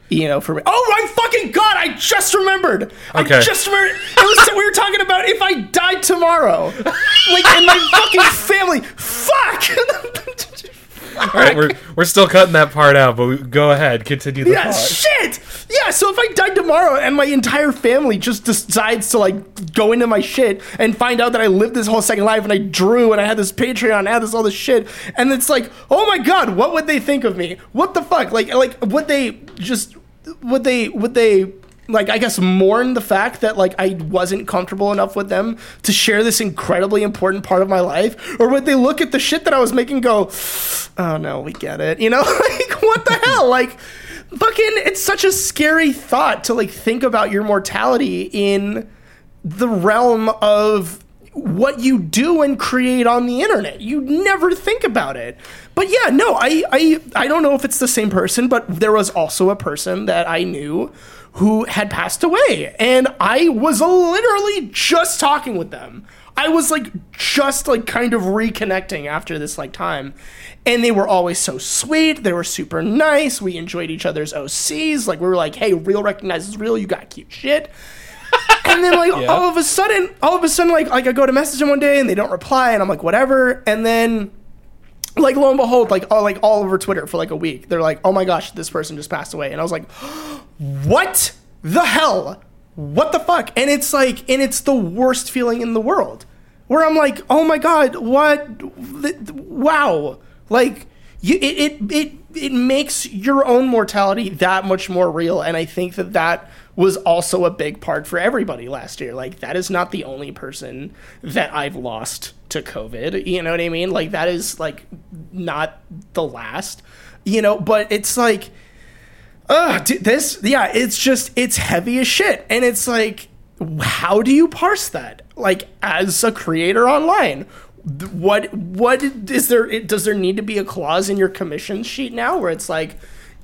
you know, for me. Oh my fucking god! I just remembered. Okay. I just remembered. It was we were talking about if I died tomorrow, like in my fucking family. Fuck. All right, we're we're still cutting that part out, but we, go ahead, continue the Yeah, thought. shit. Yeah, so if I died tomorrow and my entire family just decides to like go into my shit and find out that I lived this whole second life and I drew and I had this Patreon, and I had this all this shit, and it's like, oh my god, what would they think of me? What the fuck? Like, like would they just would they would they like I guess mourn the fact that like I wasn't comfortable enough with them to share this incredibly important part of my life, or would they look at the shit that I was making go, oh no, we get it, you know, like what the hell, like fucking, it's such a scary thought to like think about your mortality in the realm of what you do and create on the internet. You never think about it. But yeah, no, I I I don't know if it's the same person, but there was also a person that I knew who had passed away and I was literally just talking with them. I was like just like kind of reconnecting after this like time. And they were always so sweet. They were super nice. We enjoyed each other's OCs. Like we were like, "Hey, real recognizes real. You got cute shit." and then like all of a sudden, all of a sudden, like like I go to message them one day and they don't reply, and I'm like, whatever. And then like lo and behold, like all like all over Twitter for like a week, they're like, oh my gosh, this person just passed away, and I was like, what the hell? What the fuck? And it's like, and it's the worst feeling in the world, where I'm like, oh my god, what? Wow, like you, it it it it makes your own mortality that much more real, and I think that that was also a big part for everybody last year. Like that is not the only person that I've lost to COVID. You know what I mean? Like that is like not the last. You know, but it's like uh this yeah, it's just it's heavy as shit. And it's like how do you parse that? Like as a creator online, what what is there does there need to be a clause in your commission sheet now where it's like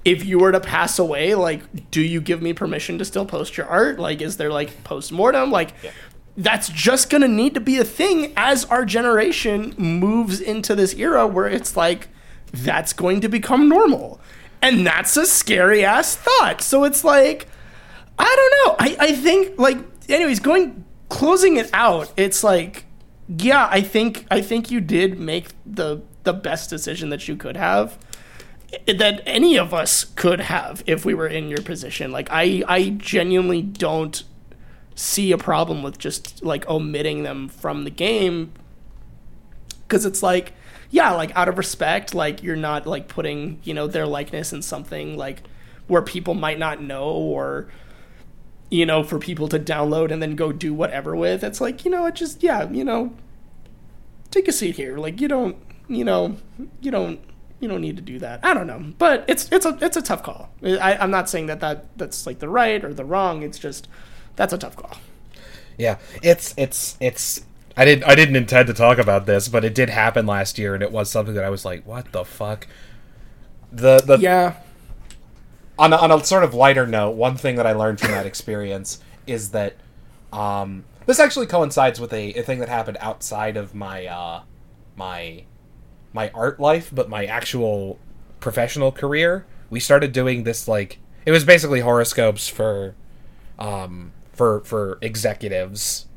if you were to pass away, like, do you give me permission to still post your art? Like, is there like post mortem? Like, yeah. that's just gonna need to be a thing as our generation moves into this era where it's like that's going to become normal, and that's a scary ass thought. So it's like, I don't know. I I think like, anyways, going closing it out. It's like, yeah, I think I think you did make the the best decision that you could have eh, that any of us could have if we were in your position. Like I I genuinely don't see a problem with just like omitting them from the game cuz it's like yeah, like out of respect, like you're not like putting, you know, their likeness in something like where people might not know or you know, for people to download and then go do whatever with. It's like, you know, it just yeah, you know, take a seat here. Like you don't, you know, you don't you don't need to do that. I don't know, but it's it's a it's a tough call. I, I'm not saying that, that that's like the right or the wrong. It's just that's a tough call. Yeah, it's it's it's. I didn't I didn't intend to talk about this, but it did happen last year, and it was something that I was like, "What the fuck." The the yeah. On a, on a sort of lighter note, one thing that I learned from that experience is that um, this actually coincides with a, a thing that happened outside of my uh, my my art life, but my actual professional career, we started doing this like it was basically horoscopes for um for for executives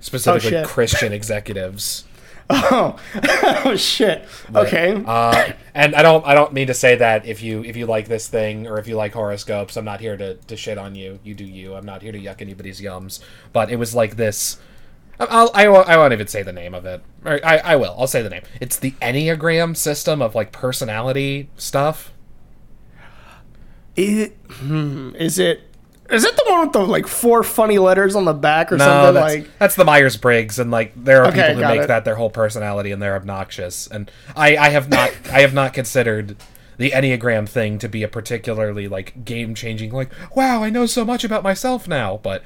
specifically oh, Christian executives. Oh, oh shit. Okay. Uh, and I don't I don't mean to say that if you if you like this thing or if you like horoscopes, I'm not here to, to shit on you. You do you. I'm not here to yuck anybody's yums. But it was like this I'll, I, I won't even say the name of it. I, I will. I'll say the name. It's the Enneagram system of like personality stuff. It, hmm, is it is it the one with the like four funny letters on the back or no, something that's, like? That's the Myers Briggs, and like there are okay, people who make it. that their whole personality, and they're obnoxious. And I, I have not, I have not considered the Enneagram thing to be a particularly like game changing. Like, wow, I know so much about myself now. But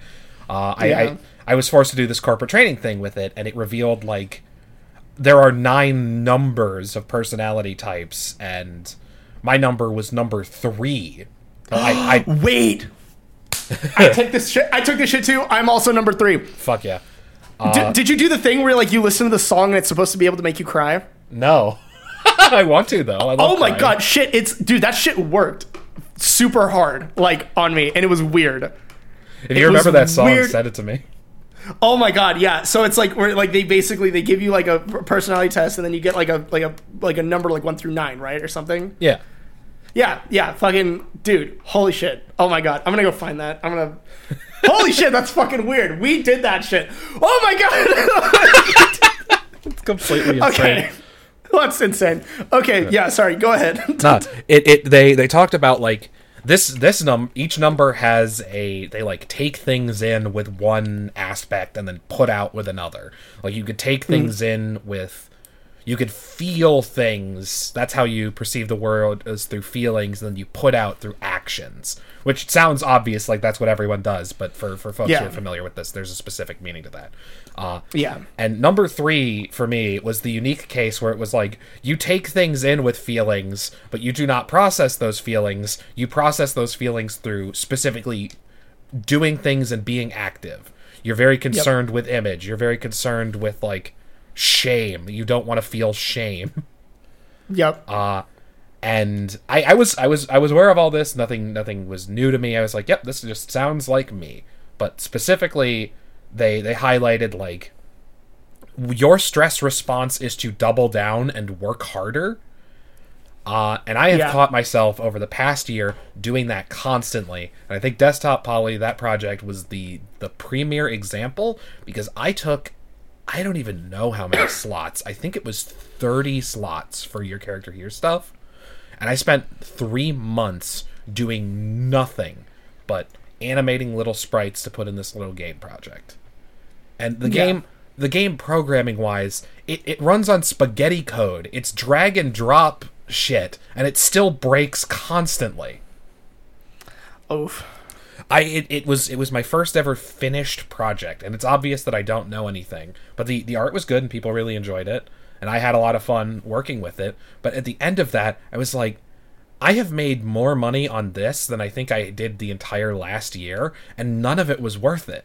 uh, yeah. I, I I was forced to do this corporate training thing with it, and it revealed like there are nine numbers of personality types, and my number was number three. I, I wait. I take this shit. I took this shit too. I'm also number three. Fuck yeah. Uh, did, did you do the thing where like you listen to the song and it's supposed to be able to make you cry? No. I want to though. oh my crying. god, shit! It's dude, that shit worked super hard, like on me, and it was weird. If you it remember that song, weird. send it to me. Oh my god, yeah. So it's like where like they basically they give you like a personality test and then you get like a like a like a number like one through nine, right, or something. Yeah. Yeah, yeah, fucking dude, holy shit. Oh my god, I'm gonna go find that. I'm gonna. holy shit, that's fucking weird. We did that shit. Oh my god. it's completely insane. Okay. That's insane. Okay, yeah, sorry. Go ahead. Not it. It they they talked about like this this num each number has a they like take things in with one aspect and then put out with another. Like you could take hmm. things mm. in with you could feel things. That's how you perceive the world is through feelings, and then you put out through actions. Which sounds obvious, like that's what everyone does, but for for folks Yeah. who are familiar with this, there's a specific meaning to that. Uh, Yeah. and number three for me was the unique case where it was like you take things in with feelings, but you do not process those feelings. You process those feelings through specifically doing things and being active. You're very concerned with image. You're very concerned with like shame. You don't want to feel shame. Yep. Uh, and I, I was I was I was aware of all this. Nothing nothing was new to me. I was like, yep, this just sounds like me. But specifically, they they highlighted like your stress response is to double down and work harder. Uh, and I have Yeah. caught myself over the past year doing that constantly. And I think Desktop Poly, that project was the the premier example because I took I don't even know how many slots. I think it was 30 slots for your character here stuff. And I spent 3 months doing nothing but animating little sprites to put in this little game project. And the Yeah. game the game programming wise, it, it runs on spaghetti code. It's drag and drop shit and it still breaks constantly. Oof. I it, it was it was my first ever finished project, and it's obvious that I don't know anything. But the the art was good, and people really enjoyed it, and I had a lot of fun working with it. But at the end of that, I was like, I have made more money on this than I think I did the entire last year, and none of it was worth it.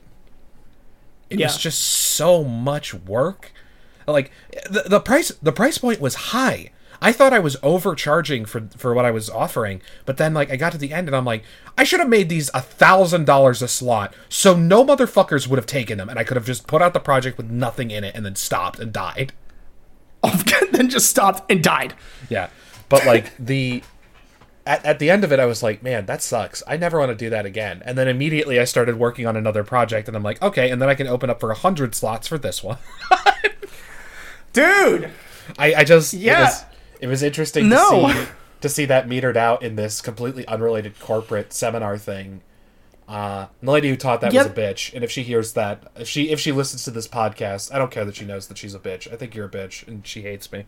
It Yeah. was just so much work. Like the, the price the price point was high. I thought I was overcharging for for what I was offering, but then like I got to the end and I'm like, I should have made these a thousand dollars a slot, so no motherfuckers would have taken them, and I could have just put out the project with nothing in it and then stopped and died. then just stopped and died. Yeah, but like the at, at the end of it, I was like, man, that sucks. I never want to do that again. And then immediately I started working on another project, and I'm like, okay, and then I can open up for a hundred slots for this one. Dude. I, I just Yeah. It was, interesting No. to see to see that metered out in this completely unrelated corporate seminar thing. Uh, the lady who taught that Yep. was a bitch, and if she hears that, if she if she listens to this podcast, I don't care that she knows that she's a bitch. I think you're a bitch, and she hates me.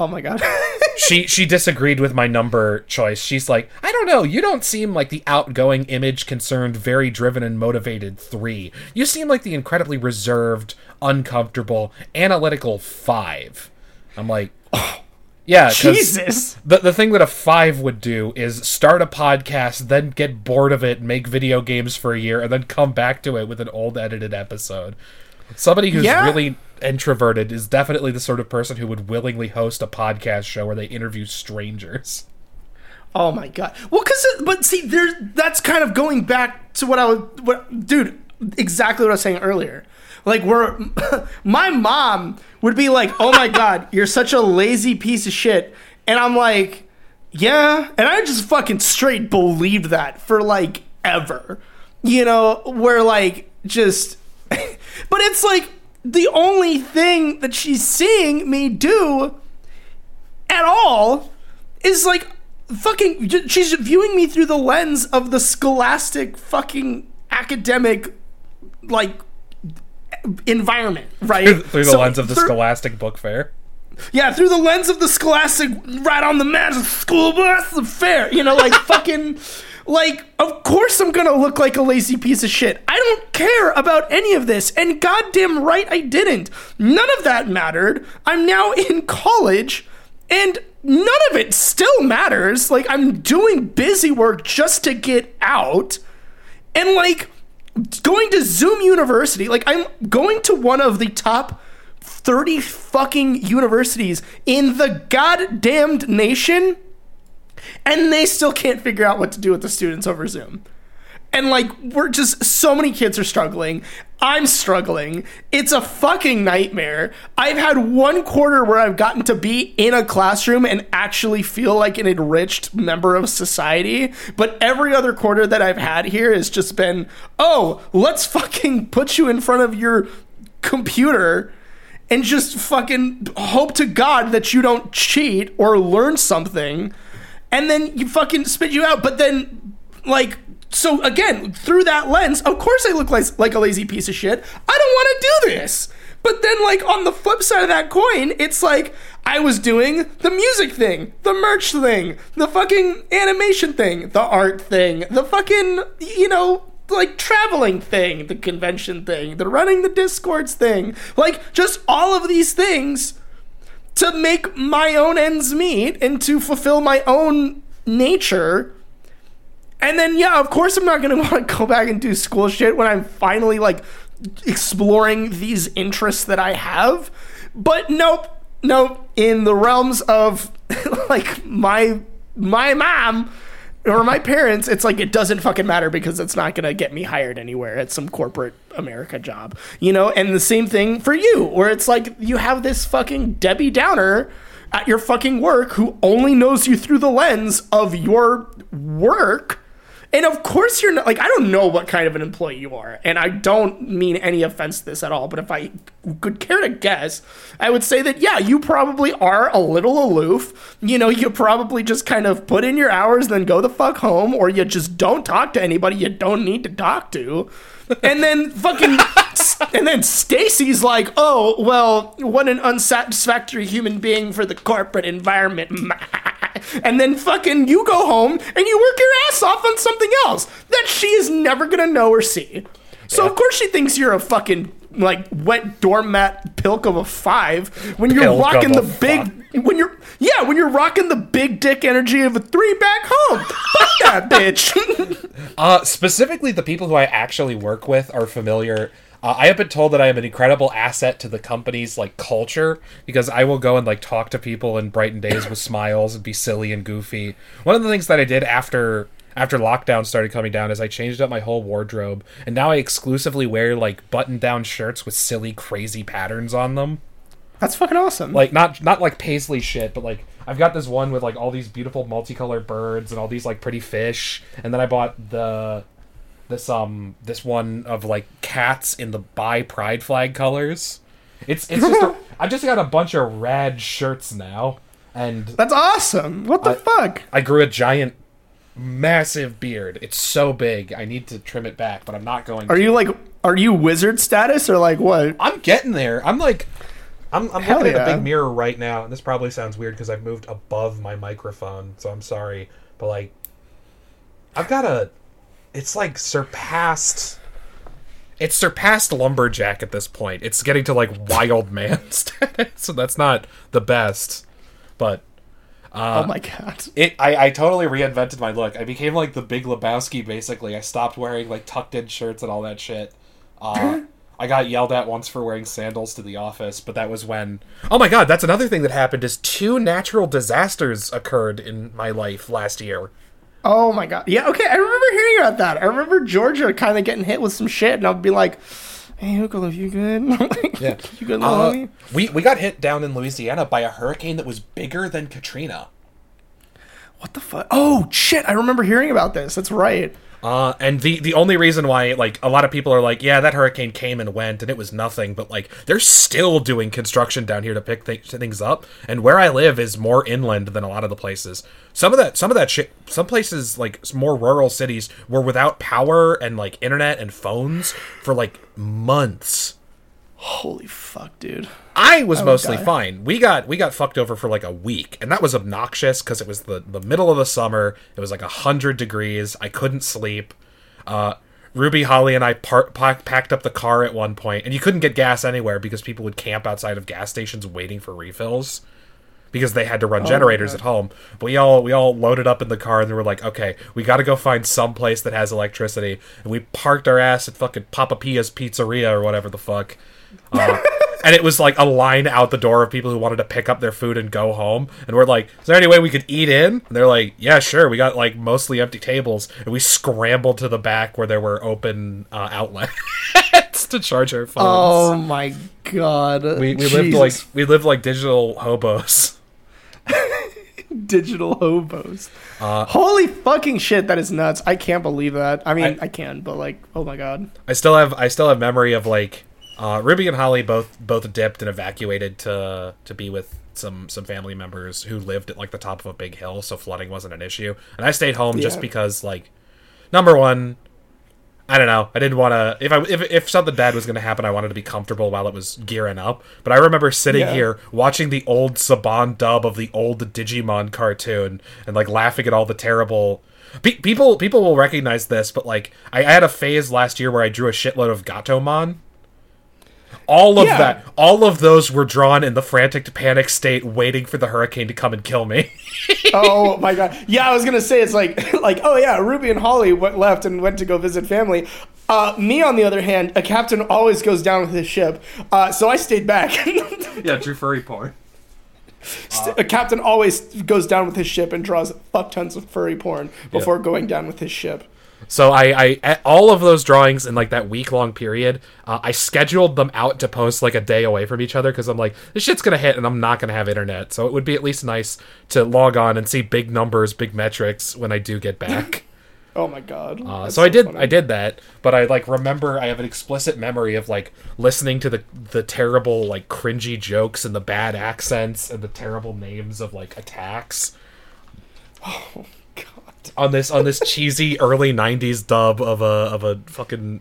Oh my god. she she disagreed with my number choice. She's like, I don't know. You don't seem like the outgoing, image concerned, very driven and motivated three. You seem like the incredibly reserved, uncomfortable, analytical five. I'm like, yeah, Jesus. The the thing that a five would do is start a podcast, then get bored of it, make video games for a year, and then come back to it with an old edited episode. Somebody who's Yeah. really introverted is definitely the sort of person who would willingly host a podcast show where they interview strangers. Oh my god. Well, cause uh, but see, there's that's kind of going back to what I was, what, dude, exactly what I was saying earlier. Like, where my mom would be like, "Oh my god, you're such a lazy piece of shit," and I'm like, "Yeah," and I just fucking straight believed that for like ever, you know, where like just, but it's like the only thing that she's seeing me do at all is like fucking she's viewing me through the lens of the scholastic fucking academic like environment right? Through the So lens of the through- Scholastic Book Fair. yeah through the lens of the scholastic right on the magic school bus the fair you know like fucking like of course i'm gonna look like a lazy piece of shit. I don't care about any of this and goddamn right i didn't. None of that mattered. I'm now in college and none of it still matters. Like i'm doing busy work just to get out. And like going to Zoom University, like I'm going to one of the top 30 fucking universities in the goddamned nation, and they still can't figure out what to do with the students over Zoom. And like, we're just so many kids are struggling. I'm struggling. It's a fucking nightmare. I've had one quarter where I've gotten to be in a classroom and actually feel like an enriched member of society. But every other quarter that I've had here has just been, oh, let's fucking put you in front of your computer and just fucking hope to God that you don't cheat or learn something. And then you fucking spit you out. But then, like, so again, through that lens, of course I look like, like a lazy piece of shit. I don't want to do this. But then, like, on the flip side of that coin, it's like I was doing the music thing, the merch thing, the fucking animation thing, the art thing, the fucking, you know, like traveling thing, the convention thing, the running the discords thing. Like, just all of these things to make my own ends meet and to fulfill my own nature. And then, yeah, of course, I'm not going to want to go back and do school shit when I'm finally like exploring these interests that I have. But nope, nope. In the realms of like my my mom or my parents, it's like it doesn't fucking matter because it's not gonna get me hired anywhere at some corporate America job, you know. And the same thing for you, where it's like you have this fucking Debbie Downer at your fucking work who only knows you through the lens of your work and of course, you're not like, I don't know what kind of an employee you are. And I don't mean any offense to this at all. But if I could care to guess, I would say that, yeah, you probably are a little aloof. You know, you probably just kind of put in your hours, then go the fuck home, or you just don't talk to anybody you don't need to talk to. And then fucking, and then Stacy's like, oh, well, what an unsatisfactory human being for the corporate environment. and then fucking you go home and you work your ass off on something else that she is never gonna know or see. So of course she thinks you're a fucking like wet doormat pilk of a five when you're Pilk rocking the big when you're yeah when you're rocking the big dick energy of a three back home. Fuck that bitch. Uh, specifically, the people who I actually work with are familiar. Uh, I have been told that I am an incredible asset to the company's like culture because I will go and like talk to people and brighten days with smiles and be silly and goofy. One of the things that I did after after lockdown started coming down is I changed up my whole wardrobe and now I exclusively wear like button down shirts with silly crazy patterns on them That's fucking awesome. like not not like paisley shit but like i've got this one with like all these beautiful multicolored birds and all these like pretty fish and then i bought the this um this one of like cats in the bi pride flag colors it's it's just a, i've just got a bunch of rad shirts now and That's awesome. What the I- fuck? i grew a giant massive beard it's so big i need to trim it back but i'm not going Are to. you like are you wizard status or like what? I'm getting there. I'm like, I'm, I'm Hell looking at a big mirror right now, and this probably sounds weird because I've moved above my microphone, so I'm sorry. But like, I've got a, it's like surpassed. It's surpassed lumberjack at this point. It's getting to like wild man status, so that's not the best. But oh my god. it, I, I totally reinvented my look. I became like the Big Lebowski. Basically, I stopped wearing like tucked in shirts and all that shit. Uh, I got yelled at once for wearing sandals to the office, but that was when. Oh my god, that's another thing that happened. Is two natural disasters occurred in my life last year. Oh my god. Yeah, okay, I remember hearing about that. I remember Georgia kind of getting hit with some shit, and I'll be like, "Hey, Uncle, you good? Yeah. you good, little Uh, homie?" we we got hit down in Louisiana by a hurricane that was bigger than Katrina. What the fuck? Oh shit! I remember hearing about this. That's right. Uh, and the the only reason why like a lot of people are like, yeah, that hurricane came and went and it was nothing, but like they're still doing construction down here to pick th- things up. And where I live is more inland than a lot of the places. Some of that some of that shit, some places like more rural cities were without power and like internet and phones for like months. Holy fuck, dude. I was would mostly die. fine. We got we got fucked over for like a week, and that was obnoxious because it was the the middle of the summer. It was like a hundred degrees. I couldn't sleep. Uh, Ruby, Holly, and I par- pack- packed up the car at one point, and you couldn't get gas anywhere because people would camp outside of gas stations waiting for refills because they had to run generators at home. But we all we all loaded up in the car and we were like, okay, we got to go find some place that has electricity. And we parked our ass at fucking Papa Pia's Pizzeria or whatever the fuck. Uh, and it was like a line out the door of people who wanted to pick up their food and go home. And we're like, is there any way we could eat in? And they're like, yeah, sure. We got like mostly empty tables, and we scrambled to the back where there were open uh, outlets to charge our phones. Oh my god. we we lived like we lived like digital hobos. digital hobos. Uh, Holy fucking shit, that is nuts. I can't believe that. I mean, I- I, can, but like, oh my god. I still have I still have memory of like uh, Ruby and Holly both both dipped and evacuated to to be with some some family members who lived at like the top of a big hill, so flooding wasn't an issue. And I stayed home just because like number one, I don't know. I didn't want to. If I if if something bad was going to happen, I wanted to be comfortable while it was gearing up. But I remember sitting Yeah. here watching the old Saban dub of the old Digimon cartoon and like laughing at all the terrible. Pe- people people will recognize this, but like I, I had a phase last year where I drew a shitload of Gatomon. All of Yeah. that, all of those were drawn in the frantic panic state, waiting for the hurricane to come and kill me. oh my god. Yeah, I was gonna say it's like like oh yeah, Ruby and Holly went left and went to go visit family. Uh, me on the other hand, a captain always goes down with his ship, uh, so I stayed back. Yeah, Drew Furry porn. a captain always goes down with his ship and draws fuck tons of furry porn before going down with his ship. So I, I all of those drawings in like that week long period, uh, I scheduled them out to post like a day away from each other because I'm like, this shit's gonna hit and I'm not gonna have internet. So it would be at least nice to log on and see big numbers, big metrics when I do get back. Oh my god. Uh, That's so I did funny. I did that, but I like remember I have an explicit memory of like listening to the the terrible like cringy jokes and the bad accents and the terrible names of like attacks God. On this on this cheesy early 90s dub of a of a fucking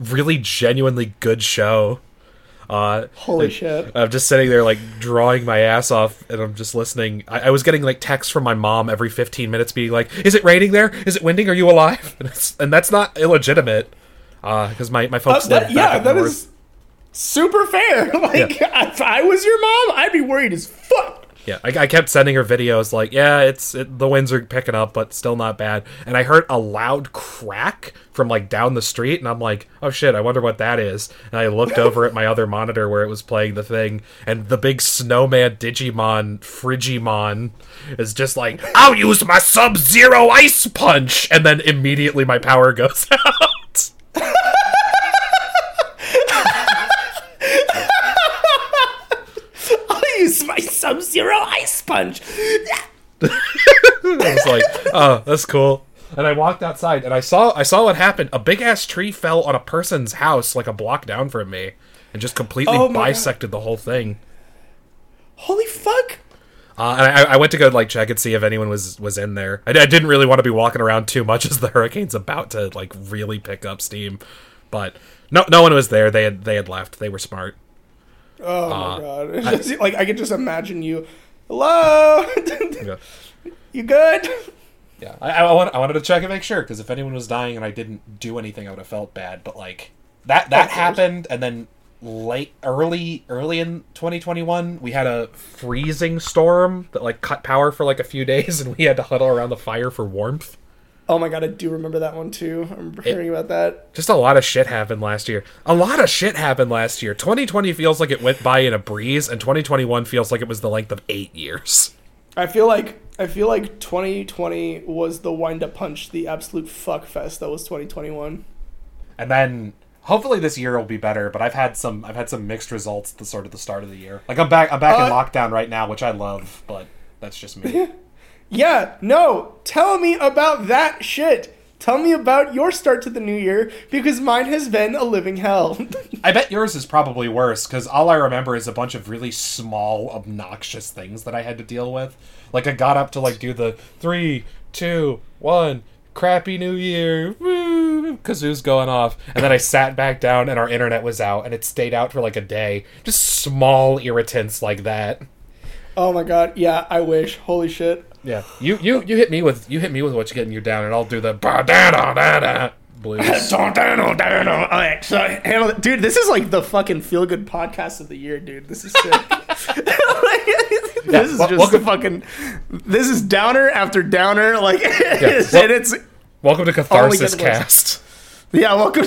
really genuinely good show. Uh Holy shit. I'm just sitting there like drawing my ass off, and I'm just listening. I, I was getting like texts from my mom every 15 minutes, being like, "Is it raining there? Is it winding? Are you alive?" And, and that's not illegitimate, because my my Uh, folks that- live yeah, that is super fair. Like if I was your mom, I'd be worried as fuck. Yeah, I, I kept sending her videos like, "Yeah, it's it, the winds are picking up, but still not bad." And I heard a loud crack from like down the street, and I'm like, "Oh shit, I wonder what that is." And I looked over at my other monitor where it was playing the thing, and the big snowman Digimon Frigimon is just like, "I'll use my Sub Zero Ice Punch," and then immediately my power goes out. I'll use my Sub Zero Ice Punch. I was like, "Oh, that's cool." And I walked outside, and I saw I saw what happened. A big ass tree fell on a person's house, like a block down from me, and just completely Oh my God. bisected the whole thing. Holy fuck. Uh, and I, I went to go like check and see if anyone was was in there. I, I didn't really want to be walking around too much as the hurricane's about to like really pick up steam, but no no one was there. They had they had left. They were smart. Oh Uh, my god. Just- like I could just imagine you. Hello. Yeah. you good? Yeah, I, I, want, I wanted to check and make sure because if anyone was dying and I didn't do anything, I would have felt bad. But like that that happened, and then late early early in 2021, we had a freezing storm that like cut power for like a few days, and we had to huddle around the fire for warmth. Oh my god, I do remember that one too. I'm hearing about that. Just a lot of shit happened last year. A lot of shit happened last year. 2020 feels like it went by in a breeze, and 2021 feels like it was the length of eight years. I feel like I feel like 2020 was the wind up punch, the absolute fuck fest that was 2021. and then hopefully this year will be better but i've had some i've had some mixed results at the sort of the start of the year like i'm back i'm back in Uh, lockdown right now which i love but that's just me Yeah, no, tell me about that shit. Tell me about your start to the new year because mine has been a living hell. i bet yours is probably worse because all i remember is a bunch of really small obnoxious things that i had to deal with like i got up to like do the three two one crappy new year woo kazoo's going off and then i sat back down and our internet was out and it stayed out for like a day just small irritants like that oh my god, yeah, I wish. Holy shit. Yeah, you you you hit me with you hit me with what's getting you down, and I'll do the ba da da da da blues. Alright, so. Dude, this is like the fucking feel good podcast of the year, dude. This is sick. this is wel- just welcome- fucking. This is downer after downer. Like, it's, wel- and it's. Welcome to Catharsis get. Cast. Yeah, welcome.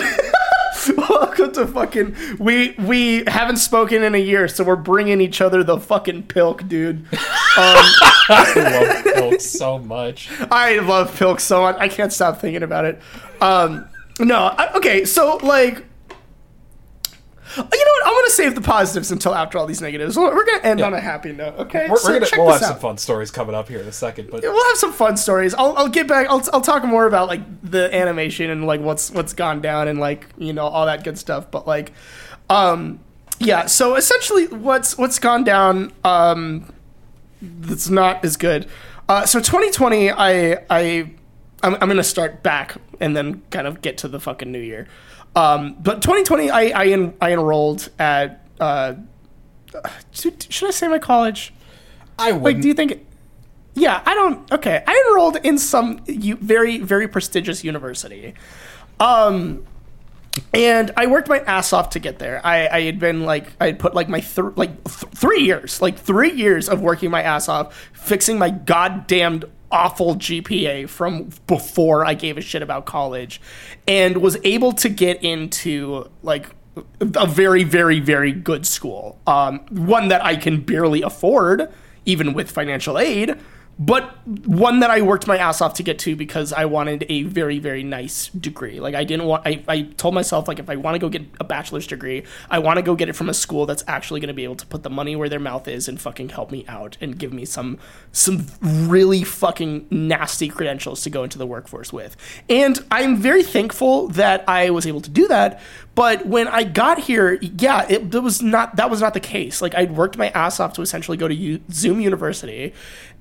welcome to fucking. We we haven't spoken in a year, so we're bringing each other the fucking pilk, dude. I love Pilk so much. I love Pilk so much. I can't stop thinking about it. Um, no, I, okay, so like, you know what? I'm gonna save the positives until after all these negatives. We're we're gonna end on a happy note, okay? We're, So we're gonna check we'll have this some fun stories coming up here in a second, but We'll have some fun stories. I'll, I'll get back. I'll, I'll talk more about like the animation and like what's what's gone down and like you know all that good stuff. But like, um, yeah. So essentially, what's what's gone down um, that's not as good. Uh, so 2020, I I I'm, I'm gonna start back and then kind of get to the fucking new year. Um, but 2020, I I, en- I enrolled at. Uh, should, I say my college? I wouldn't. do you think? Yeah, I don't. Okay, I enrolled in some u- very, very prestigious university, um, and I worked my ass off to get there. I, I had been like, I had put like my th- like th- three years, like three years of working my ass off, fixing my goddamned awful GPA from before I gave a shit about college, and was able to get into like a very, very, very good school. Um, one that I can barely afford, even with financial aid, but one that I worked my ass off to get to because I wanted a very, very nice degree. Like I didn't want. I, I told myself like if I want to go get a bachelor's degree, I want to go get it from a school that's actually going to be able to put the money where their mouth is and fucking help me out and give me some some really fucking nasty credentials to go into the workforce with. And I'm very thankful that I was able to do that. But when I got here, yeah, it, it was not that was not the case. Like I'd worked my ass off to essentially go to U- Zoom University,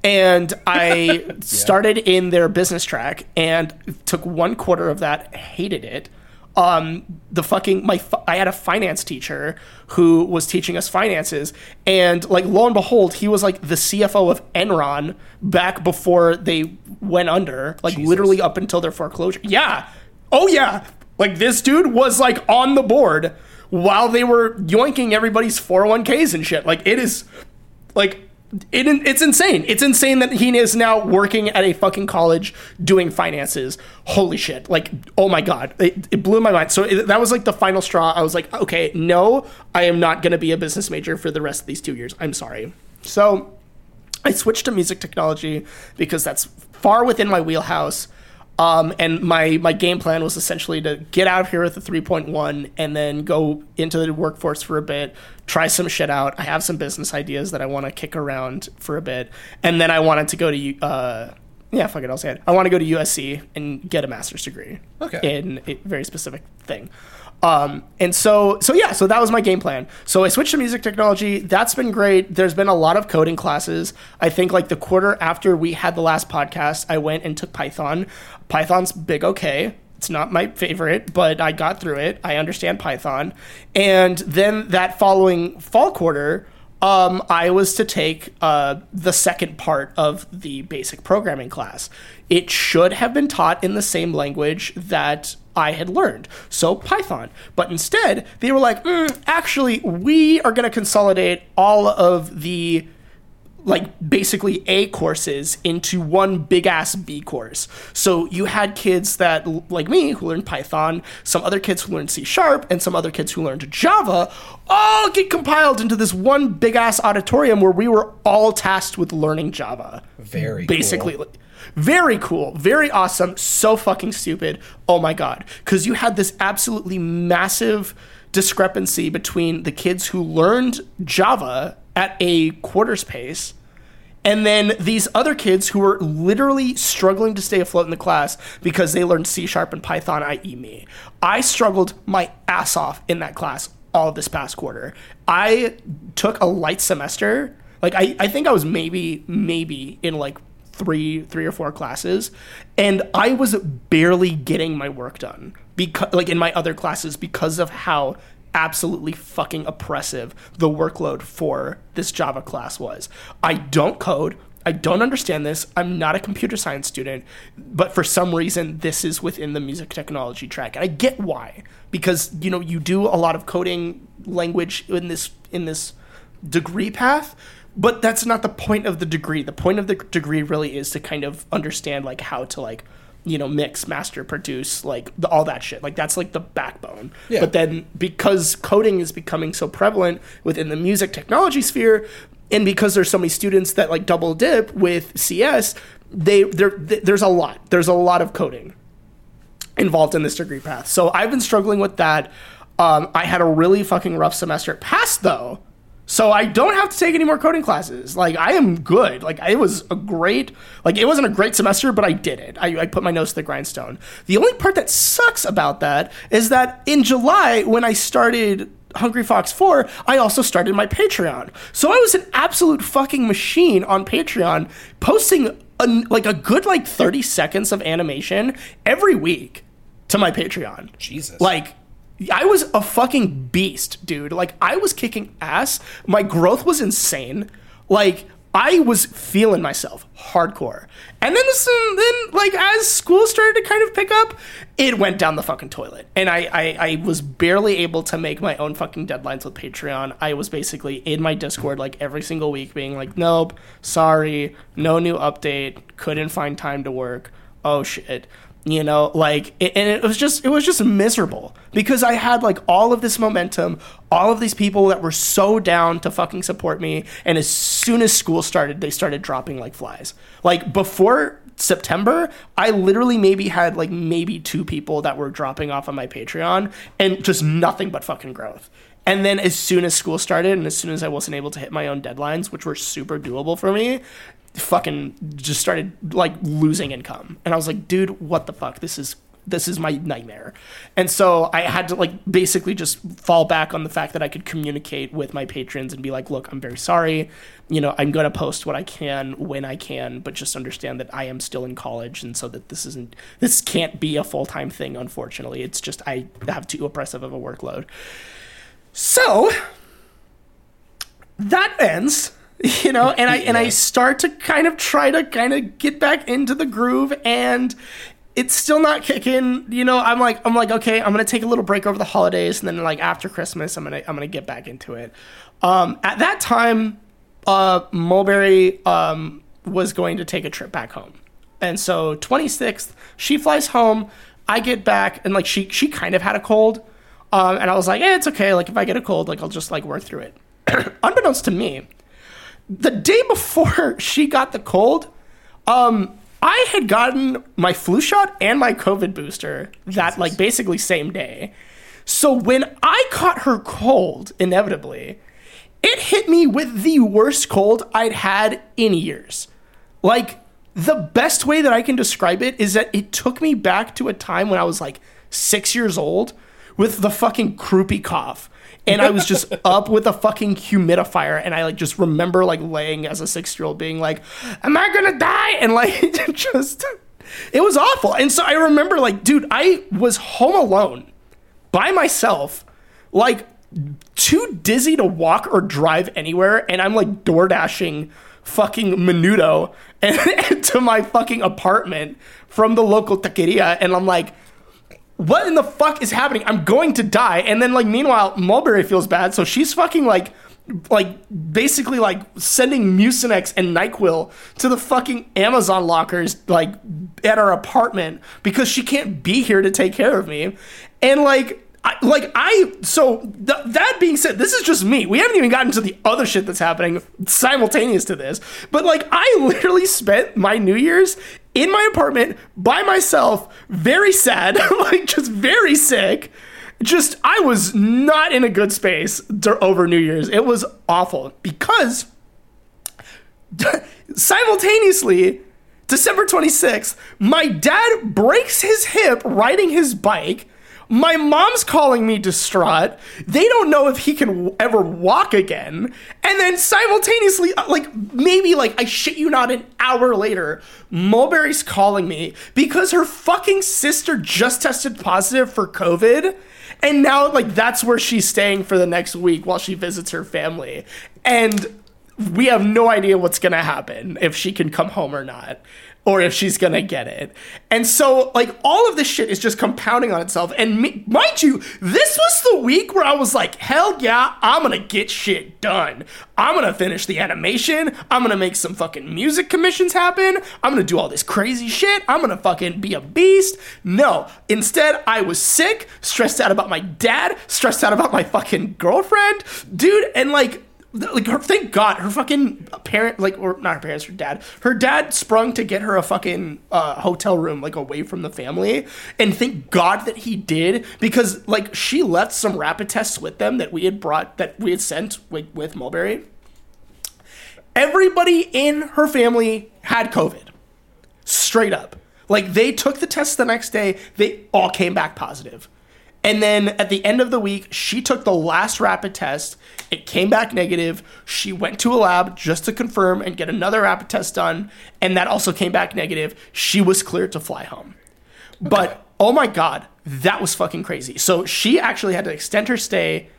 and I started in their business track and took one quarter of that, hated it. Um, the fucking my I had a finance teacher who was teaching us finances, and like lo and behold, he was like the CFO of Enron back before they went under, like literally up until their foreclosure. Yeah, oh yeah, like this dude was like on the board while they were yoinking everybody's 401ks and shit. Like it is like it, it's insane. It's insane that he is now working at a fucking college doing finances. Holy shit. Like, oh my God. It, it blew my mind. So it, that was like the final straw. I was like, okay, no, I am not going to be a business major for the rest of these two years. I'm sorry. So I switched to music technology because that's far within my wheelhouse. Um, and my, my game plan was essentially to get out of here with a 3.1 and then go into the workforce for a bit, try some shit out. I have some business ideas that I want to kick around for a bit. And then I wanted to go to, uh, yeah, fuck it, I'll say it. I want to go to USC and get a master's degree Okay. in a very specific thing. Um, and so, so yeah, so that was my game plan. So I switched to music technology. That's been great. There's been a lot of coding classes. I think like the quarter after we had the last podcast, I went and took Python. Python's big okay. It's not my favorite, but I got through it. I understand Python. And then that following fall quarter, um, I was to take uh, the second part of the basic programming class. It should have been taught in the same language that I had learned, so Python. But instead, they were like, mm, actually, we are going to consolidate all of the like basically A courses into one big ass B course. So you had kids that like me who learned Python, some other kids who learned C sharp, and some other kids who learned Java, all get compiled into this one big ass auditorium where we were all tasked with learning Java. Very basically. cool. Very cool, very awesome, so fucking stupid. Oh my god. Because you had this absolutely massive discrepancy between the kids who learned Java at a quarter's pace and then these other kids who were literally struggling to stay afloat in the class because they learned C sharp and Python, i.e., me. I struggled my ass off in that class all this past quarter. I took a light semester. Like I, I think I was maybe maybe in like three three or four classes, and I was barely getting my work done because like in my other classes because of how absolutely fucking oppressive the workload for this Java class was. I don't code. I don't understand this. I'm not a computer science student, but for some reason this is within the music technology track. And I get why. Because, you know, you do a lot of coding language in this in this degree path, but that's not the point of the degree. The point of the degree really is to kind of understand like how to like you know mix master produce like the, all that shit like that's like the backbone Yeah. but then because coding is becoming so prevalent within the music technology sphere and because there's so many students that like double dip with cs they there there's a lot there's a lot of coding involved in this degree path. So I've been struggling with that. Um, I had a really fucking rough semester. Passed though. So I don't have to take any more coding classes. Like I am good. Like it was a great, like it wasn't a great semester, but I did it. I, I put my nose to the grindstone. The only part that sucks about that is that in July when I started Hungry Fox 4, I also started my Patreon. So I was an absolute fucking machine on Patreon, posting a, like a good like 30 seconds of animation every week to my Patreon. Jesus. Like I was a fucking beast, dude. Like I was kicking ass. My growth was insane. Like I was feeling myself hardcore. And then this, then like as school started to kind of pick up, it went down the fucking toilet. And I, I I was barely able to make my own fucking deadlines with Patreon. I was basically in my Discord like every single week being like, "Nope, sorry, no new update, couldn't find time to work." Oh shit you know like it, and it was just it was just miserable because i had like all of this momentum all of these people that were so down to fucking support me and as soon as school started they started dropping like flies. Like before september i literally maybe had like maybe two people that were dropping off on my patreon and just nothing but fucking growth. And then as soon as school started and as soon as I wasn't able to hit my own deadlines, which were super doable for me, fucking just started like losing income. And I was like, dude, what the fuck? This is this is my nightmare. And so I had to like basically just fall back on the fact that I could communicate with my patrons and be like, look, I'm very sorry. You know, I'm going to post what I can when I can, but just understand that I am still in college and so that this isn't this can't be a full-time thing unfortunately. It's just I have too oppressive of a workload. So that ends, you know, and I and I start to kind of try to kind of get back into the groove and it's still not kicking. You know, I'm like I'm like okay, I'm going to take a little break over the holidays and then like after Christmas, I'm going to I'm going to get back into it. Um at that time uh Mulberry um was going to take a trip back home. And so 26th, she flies home, I get back and like she she kind of had a cold. Um, and I was like, eh, it's okay. Like if I get a cold, like I'll just like work through it. Unbeknownst to me, the day before she got the cold, um, I had gotten my flu shot and my COVID booster that like basically same day. So when I caught her cold, inevitably, it hit me with the worst cold I'd had in years. Like the best way that I can describe it is that it took me back to a time when I was like six years old with the fucking croupy cough. And I was just up with a fucking humidifier, and I like just remember like laying as a six year old being like, "Am I gonna die?" And like just, it was awful. And so I remember like, dude, I was home alone by myself, like too dizzy to walk or drive anywhere, and I'm like door dashing fucking menudo and, to my fucking apartment from the local taqueria, and I'm like what in the fuck is happening? I'm going to die. And then like meanwhile, Mulberry feels bad, so she's fucking like like basically like sending Mucinex and NyQuil to the fucking Amazon lockers like at our apartment because she can't be here to take care of me. And like I, like I so th- that being said, this is just me. We haven't even gotten to the other shit that's happening simultaneous to this. But like I literally spent my New Year's in my apartment by myself, very sad, like just very sick. Just I was not in a good space over New Year's. It was awful because simultaneously December 26th, my dad breaks his hip riding his bike my mom's calling me distraught. They don't know if he can ever walk again. And then simultaneously, uh, like maybe like I shit you not, an hour later, Mulberry's calling me because her fucking sister just tested positive for COVID. And now, like, that's where she's staying for the next week while she visits her family. And we have no idea what's gonna happen if she can come home or not or if she's gonna get it. And so, like, all of this shit is just compounding on itself. And me, mind you, this was the week where I was like, hell yeah, I'm gonna get shit done. I'm gonna finish the animation. I'm gonna make some fucking music commissions happen. I'm gonna do all this crazy shit. I'm gonna fucking be a beast. No, instead, I was sick, stressed out about my dad, stressed out about my fucking girlfriend, dude, and like, like her thank god her fucking parent like or not her parents her dad. Her dad sprung to get her a fucking uh, hotel room like away from the family. And thank god that he did because like she left some rapid tests with them that we had brought that we had sent with, with mulberry. Everybody in her family had covid. Straight up. Like they took the test the next day. They all came back positive And then at the end of the week, she took the last rapid test. It came back negative. She went to a lab just to confirm and get another rapid test done. And that also came back negative. She was cleared to fly home. But oh my God, that was fucking crazy. So she actually had to extend her stay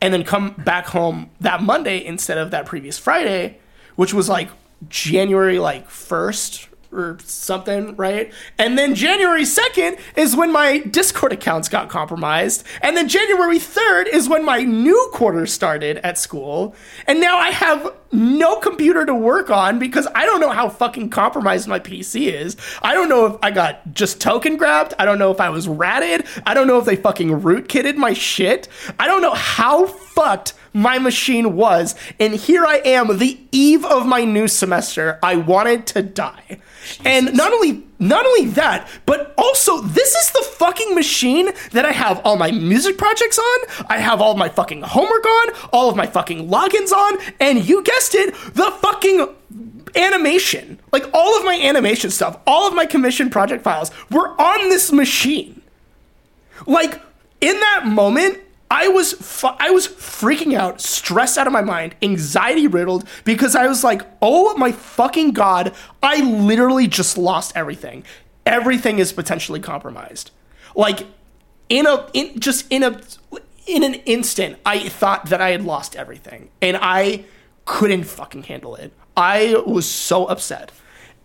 and then come back home that Monday instead of that previous Friday, which was like January like 1st or something, right? And then January 2nd is when my Discord accounts got compromised. And then January 3rd is when my new quarter started at school. And now I have no computer to work on because I don't know how fucking compromised my PC is. I don't know if I got just token grabbed. I don't know if I was ratted. I don't know if they fucking rootkitted my shit. I don't know how fucked my machine was. And here I am, the eve of my new semester. I wanted to die. And not only not only that, but also this is the fucking machine that I have all my music projects on, I have all my fucking homework on, all of my fucking logins on, and you guessed it, the fucking animation. Like all of my animation stuff, all of my commission project files were on this machine. Like in that moment, I was fu- I was freaking out, stressed out of my mind, anxiety riddled because I was like, "Oh my fucking god, I literally just lost everything. Everything is potentially compromised." Like in a in just in a in an instant, I thought that I had lost everything and I couldn't fucking handle it. I was so upset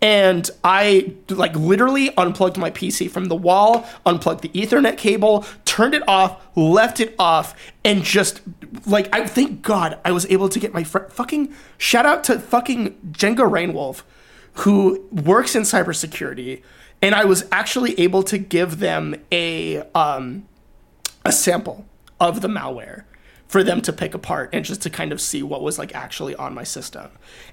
and I like literally unplugged my PC from the wall, unplugged the Ethernet cable, turned it off, left it off, and just like I thank God I was able to get my fr- fucking shout out to fucking Jenga Rainwolf, who works in cybersecurity, and I was actually able to give them a um a sample of the malware for them to pick apart and just to kind of see what was like actually on my system.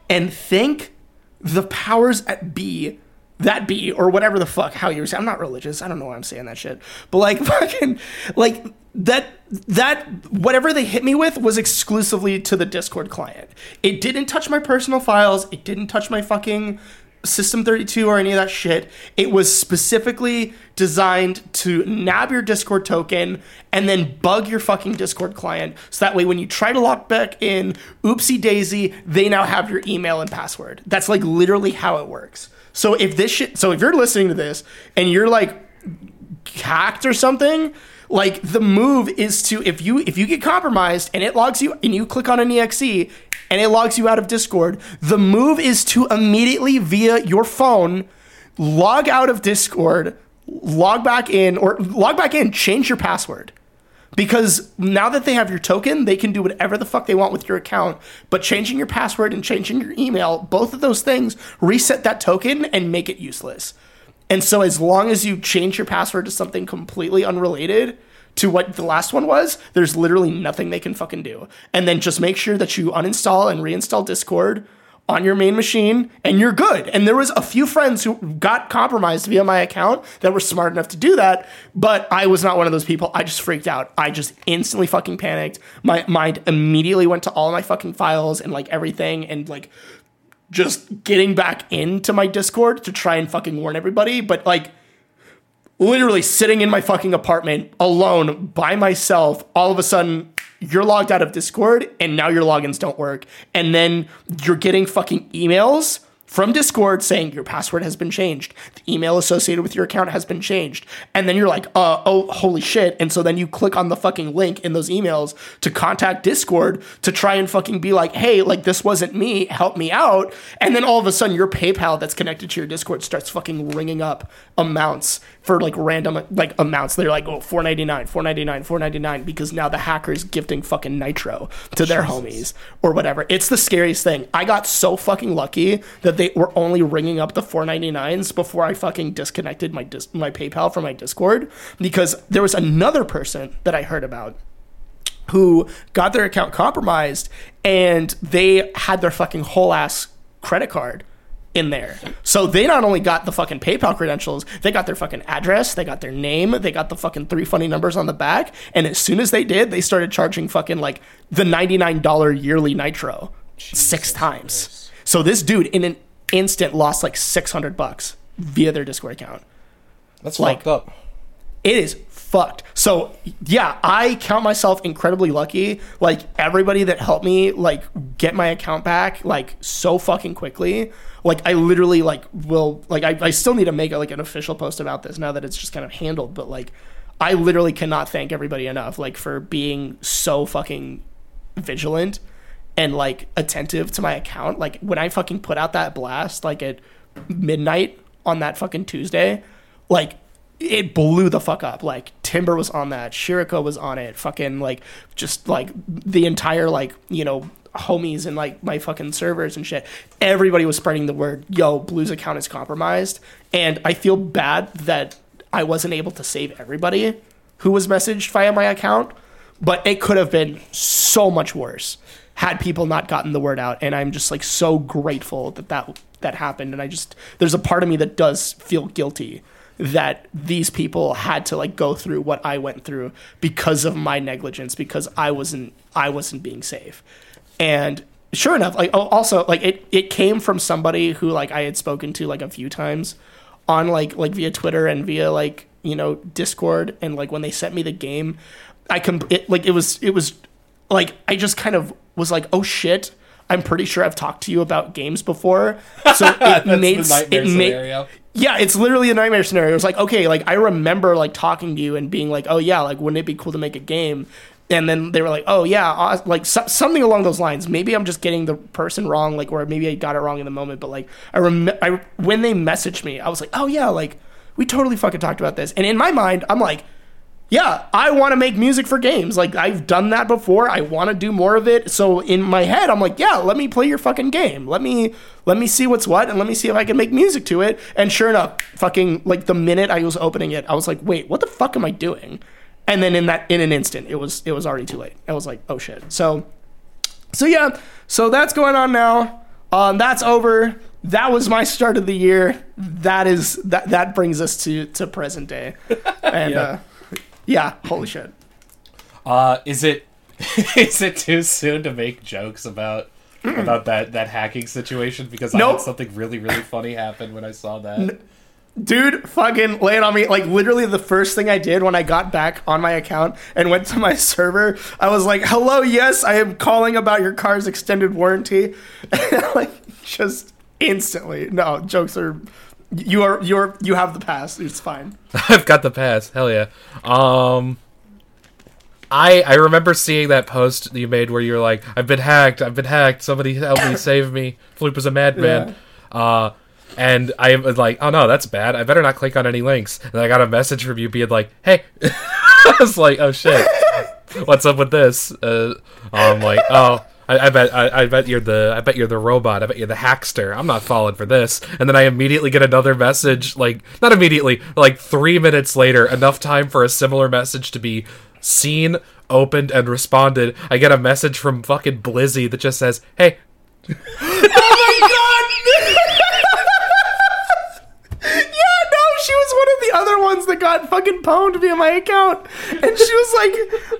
And thank the powers at B, that be or whatever the fuck, how you're saying. I'm not religious. I don't know why I'm saying that shit. But like fucking, like that, that, whatever they hit me with was exclusively to the Discord client. It didn't touch my personal files. It didn't touch my fucking System 32 or any of that shit. It was specifically designed to nab your Discord token and then bug your fucking Discord client. So that way, when you try to log back in, oopsie daisy, they now have your email and password. That's like literally how it works. So if this shit, so if you're listening to this and you're like hacked or something, like the move is to if you if you get compromised and it logs you and you click on an exe and it logs you out of Discord, the move is to immediately via your phone log out of Discord, log back in or log back in, change your password. Because now that they have your token, they can do whatever the fuck they want with your account. But changing your password and changing your email, both of those things reset that token and make it useless. And so, as long as you change your password to something completely unrelated to what the last one was, there's literally nothing they can fucking do. And then just make sure that you uninstall and reinstall Discord on your main machine and you're good. And there was a few friends who got compromised via my account that were smart enough to do that, but I was not one of those people. I just freaked out. I just instantly fucking panicked. My mind immediately went to all my fucking files and like everything and like just getting back into my Discord to try and fucking warn everybody, but like literally sitting in my fucking apartment alone by myself, all of a sudden you're logged out of Discord and now your logins don't work. And then you're getting fucking emails from Discord saying your password has been changed. The email associated with your account has been changed. And then you're like, uh, oh, holy shit. And so then you click on the fucking link in those emails to contact Discord to try and fucking be like, hey, like this wasn't me, help me out. And then all of a sudden your PayPal that's connected to your Discord starts fucking ringing up amounts for like random like amounts. They're like, oh, 499, 499, 499, because now the hacker's gifting fucking nitro to their homies or whatever. It's the scariest thing. I got so fucking lucky that they were only ringing up the 499s before I fucking disconnected my dis- my PayPal from my Discord because there was another person that I heard about who got their account compromised and they had their fucking whole ass credit card in there. So they not only got the fucking PayPal credentials, they got their fucking address, they got their name, they got the fucking three funny numbers on the back, and as soon as they did, they started charging fucking like the $99 yearly nitro six times. So this dude in an instant lost like 600 bucks via their Discord account. That's Like- fucked up. it is fucked. So yeah, I count myself incredibly lucky. Like everybody that helped me like get my account back like so fucking quickly. Like I literally like will like I, I still need to make like an official post about this now that it's just kind of handled, but like I literally cannot thank everybody enough like for being so fucking vigilant and like attentive to my account. Like when I fucking put out that blast like at midnight on that fucking Tuesday, like it blew the fuck up. Like Timber was on that, Shiriko was on it, fucking like just like the entire like, you know, homies and like my fucking servers and shit. Everybody was spreading the word, yo, Bleu's account is compromised. And I feel bad that I wasn't able to save everybody who was messaged via my account, but it could have been so much worse had people not gotten the word out. And I'm just like so grateful that that that happened. And I just there's a part of me that does feel guilty that these people had to like go through what I went through because of my negligence because I wasn't I wasn't being safe. And sure enough, like oh, also like it it came from somebody who like I had spoken to like a few times on like like via Twitter and via like you know Discord and like when they sent me the game, I com it, like it was it was like I just kind of was like oh shit. I'm pretty sure I've talked to you about games before, so it made it made yeah, it's literally a nightmare scenario. It's like, okay, like I remember like talking to you and being like, oh yeah, like wouldn't it be cool to make a game? And then they were like, oh yeah, uh, like so- something along those lines. Maybe I'm just getting the person wrong, like, or maybe I got it wrong in the moment. But like, I rem- I when they messaged me, I was like, oh yeah, like we totally fucking talked about this. And in my mind, I'm like, yeah, I want to make music for games. Like I've done that before. I want to do more of it. So in my head, I'm like, yeah, let me play your fucking game. Let me let me see what's what and let me see if I can make music to it. And sure enough, fucking like the minute I was opening it, I was like, wait, what the fuck am I doing? And then in that in an instant, it was it was already too late. I was like, oh shit. So so yeah, so that's going on now. Um, that's over. That was my start of the year. That is that that brings us to to present day. And Yeah. uh yeah, holy shit. Uh, is it is it too soon to make jokes about about that that hacking situation? Because I Nope. had something really really funny happen when I saw that. Dude, fucking lay it on me. Like literally the first thing I did when I got back on my account and went to my server, I was like, "Hello, yes, I am calling about your car's extended warranty." like just instantly. No, jokes are you are you're you have the pass. It's fine. I've got the pass. Hell yeah. Um I I remember seeing that post you made where you were like, I've been hacked, I've been hacked, somebody help me, save me. Floop is a madman. Uh and I was like, oh no, that's bad. I better not click on any links. And I got a message from you being like, hey. I was like, oh shit. What's up with this? Uh, I'm like, oh, I, I bet, I, I bet you're the, I bet you're the robot. I bet you're the hackster. I'm not falling for this. And then I immediately get another message, like not immediately, like three minutes later, enough time for a similar message to be seen, opened, and responded. I get a message from fucking Blizzy that just says, "Hey, Yeah, no, she was one of the other ones that got fucking pwned via my account. And she was like,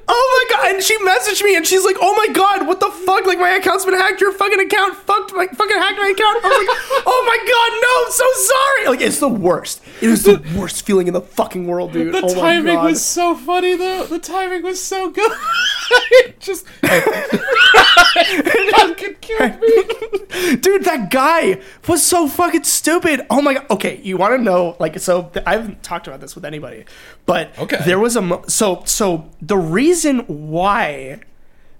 oh my god. And she messaged me and she's like, oh my god, what the fuck? Like, my account's been hacked. Your fucking account fucked my fucking hacked my account. I was like, oh my god, no, I'm so sorry. Like, it's the worst. It is the worst feeling in the fucking world, dude. The oh timing was so funny though. The timing was so good. just it fucking killed me. dude that guy was so fucking stupid oh my god okay you want to know like so i haven't talked about this with anybody but Okay. there was a mo- so so the reason why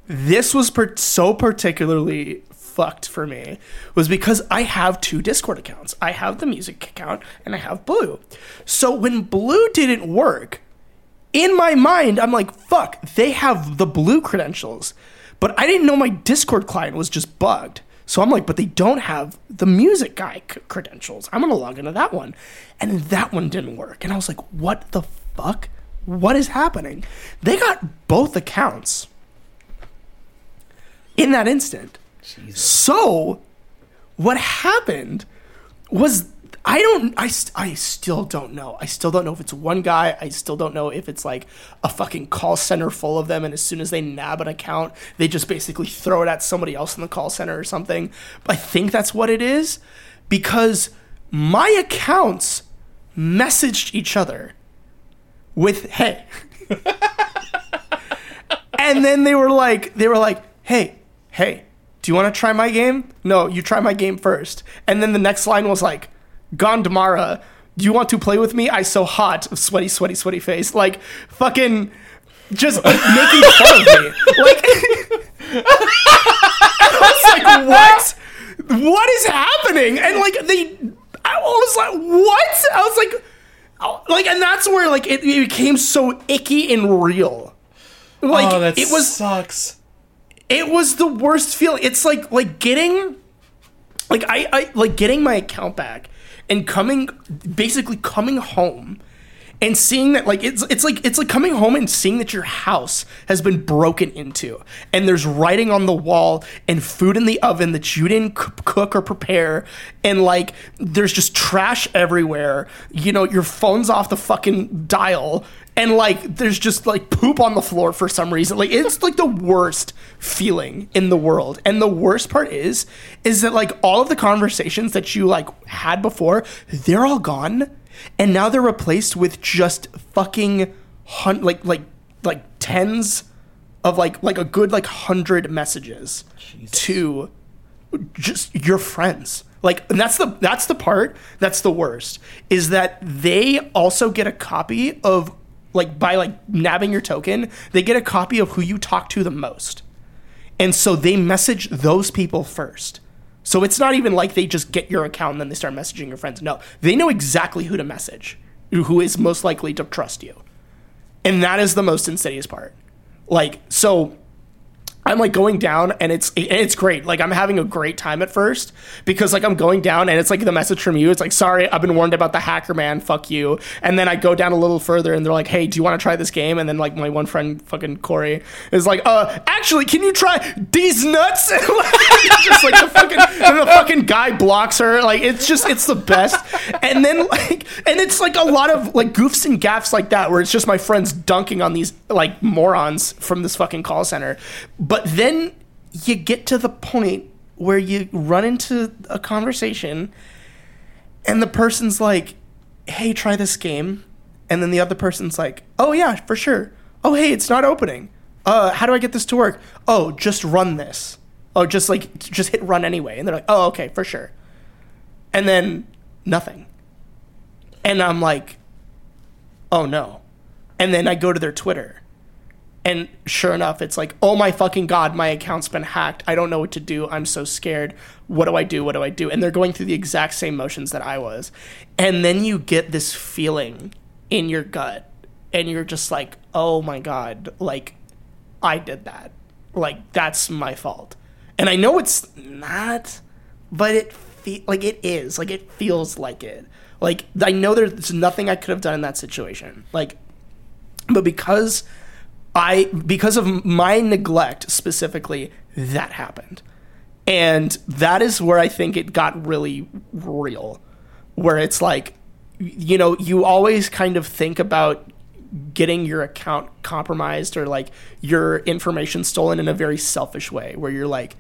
this was per- so particularly fucked for me was because i have two discord accounts i have the music account and i have Bleu so when Bleu didn't work in my mind, I'm like, fuck, they have the Bleu credentials. But I didn't know my Discord client was just bugged. So I'm like, but they don't have the music guy c- credentials. I'm going to log into that one. And that one didn't work. And I was like, what the fuck? What is happening? They got both accounts in that instant. So what happened was I don't I, st- I still don't know. I still don't know if it's one guy. I still don't know if it's like a fucking call center full of them and as soon as they nab an account, they just basically throw it at somebody else in the call center or something. But I think that's what it is because my accounts messaged each other with hey. and then they were like, they were like, hey, hey, do you want to try my game? No, you try my game first. And then the next line was like, Gondomara, do you want to play with me? I so hot, sweaty, sweaty, sweaty face. Like, fucking, just like, making fun of me. Like, I was like, what? What is happening? And like, they, I was like, what? I was like, oh, like, and that's where like it, it became so icky and real. Like, oh, that it was sucks. it was the worst feeling. It's like like getting like I, I like getting my account back and coming basically coming home and seeing that like it's it's like it's like coming home and seeing that your house has been broken into and there's writing on the wall and food in the oven that you didn't cook or prepare and like there's just trash everywhere. You know your phone's off the fucking dial and like there's just like poop on the floor for some reason. Like it's like the worst feeling in the world. And the worst part is is that like all of the conversations that you like had before they're all gone. And now they're replaced with just fucking hun- like like like tens of like like a good like hundred messages to just your friends. Like and that's the that's the part that's the worst is that they also get a copy of like by like nabbing your token they get a copy of who you talk to the most. And so they message those people first. So it's not even like they just get your account and then they start messaging your friends. No they know exactly who to message who is most likely to trust you. And that is the most insidious part. Like so I'm like going down and it's it's great. Like I'm having a great time at first because like I'm going down and it's like the message from you. It's like sorry, I've been warned about the hacker man. Fuck you. And then I go down a little further and they're like, hey, do you want to try this game? And then like my one friend, fucking Corey, is like, uh, actually, can you try these nuts? Like, just like the fucking the fucking guy blocks her. Like it's just it's the best. And then like and it's like a lot of like goofs and gaffs like that where it's just my friends dunking on these like morons from this fucking call center. But then you get to the point where you run into a conversation and the person's like, hey, try this game. And then the other person's like, oh, yeah, for sure. Oh, hey, it's not opening. Uh, how do I get this to work? Oh, just run this. Oh, just like, just hit run anyway. And they're like, oh, okay, for sure. And then nothing. And I'm like, oh no. And then I go to their Twitter. And sure enough, it's like, oh my fucking god, my account's been hacked. I don't know what to do. I'm so scared. What do I do? What do I do? And they're going through the exact same motions that I was. And then you get this feeling in your gut, and you're just like, oh my god, like, I did that. Like, that's my fault. And I know it's not, but it fe- like it is. Like it feels like it. Like I know there's nothing I could have done in that situation. Like but because I because of my neglect specifically, that happened. And that is where I think it got really real. Where it's like you know, you always kind of think about getting your account compromised or like your information stolen in a very selfish way where you're like,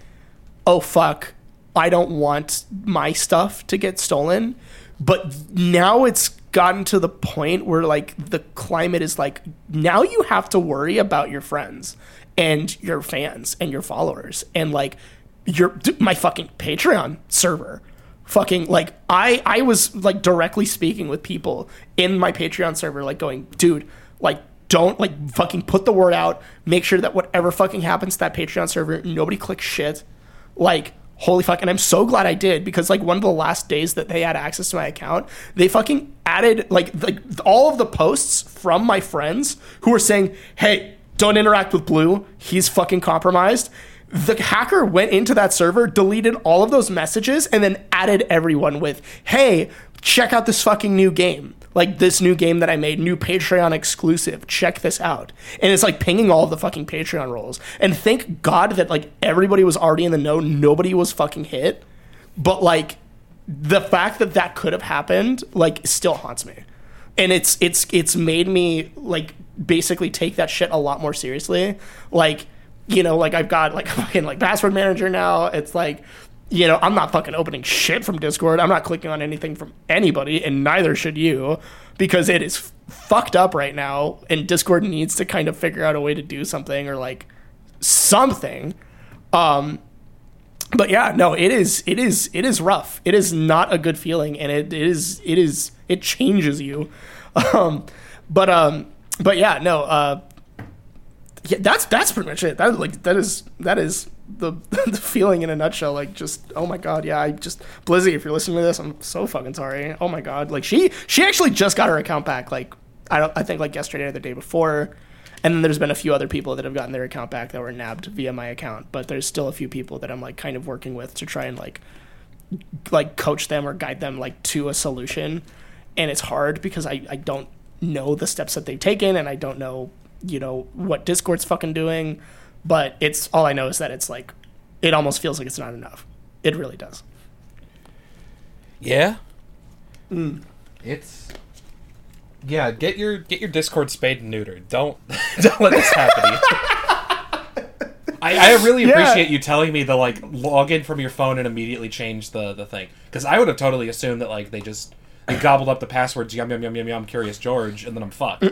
"Oh fuck, I don't want my stuff to get stolen." But now it's gotten to the point where like the climate is like now you have to worry about your friends and your fans and your followers and like your my fucking Patreon server. Fucking like I I was like directly speaking with people in my Patreon server like going dude like don't like fucking put the word out. Make sure that whatever fucking happens to that Patreon server nobody clicks shit. Like holy fuck and i'm so glad i did because like one of the last days that they had access to my account they fucking added like like all of the posts from my friends who were saying hey don't interact with Bleu. He's fucking compromised. The hacker went into that server deleted all of those messages and then added everyone with hey check out this fucking new game like this new game that I made, new Patreon exclusive. Check this out. And it's like pinging all the fucking Patreon roles. And thank God that like everybody was already in the know, nobody was fucking hit. But like the fact that that could have happened like still haunts me. And it's it's it's made me like basically take that shit a lot more seriously. Like, you know, like I've got like fucking like password manager now. It's like you know, I'm not fucking opening shit from Discord. I'm not clicking on anything from anybody, and neither should you, because it is fucked up right now, and Discord needs to kind of figure out a way to do something or like something. Um, but yeah, no, it is, it is, it is rough. It is not a good feeling, and it, it is, it is, it changes you. Um, but um, but yeah, no, uh, yeah, that's that's pretty much it. That like that is that is the the feeling in a nutshell. Like just oh my god, yeah. I just Blizzy, if you're listening to this, I'm so fucking sorry. Oh my god, like she she actually just got her account back. Like I don't I think like yesterday or the day before. And then there's been a few other people that have gotten their account back that were nabbed via my account, but there's still a few people that I'm like kind of working with to try and like like coach them or guide them like to a solution. And it's hard because I, I don't know the steps that they've taken and I don't know, you know, what Discord's fucking doing. But it's all I know is that it's like it almost feels like it's not enough. It really does. Yeah. Hmm. It's yeah. Get your get your Discord spayed and neutered. Don't don't let this happen. to you. I, I really Yeah. appreciate you telling me to like log in from your phone and immediately change the the thing because I would have totally assumed that like they just they gobbled up the passwords yum yum yum yum yum Curious George and then I'm fucked.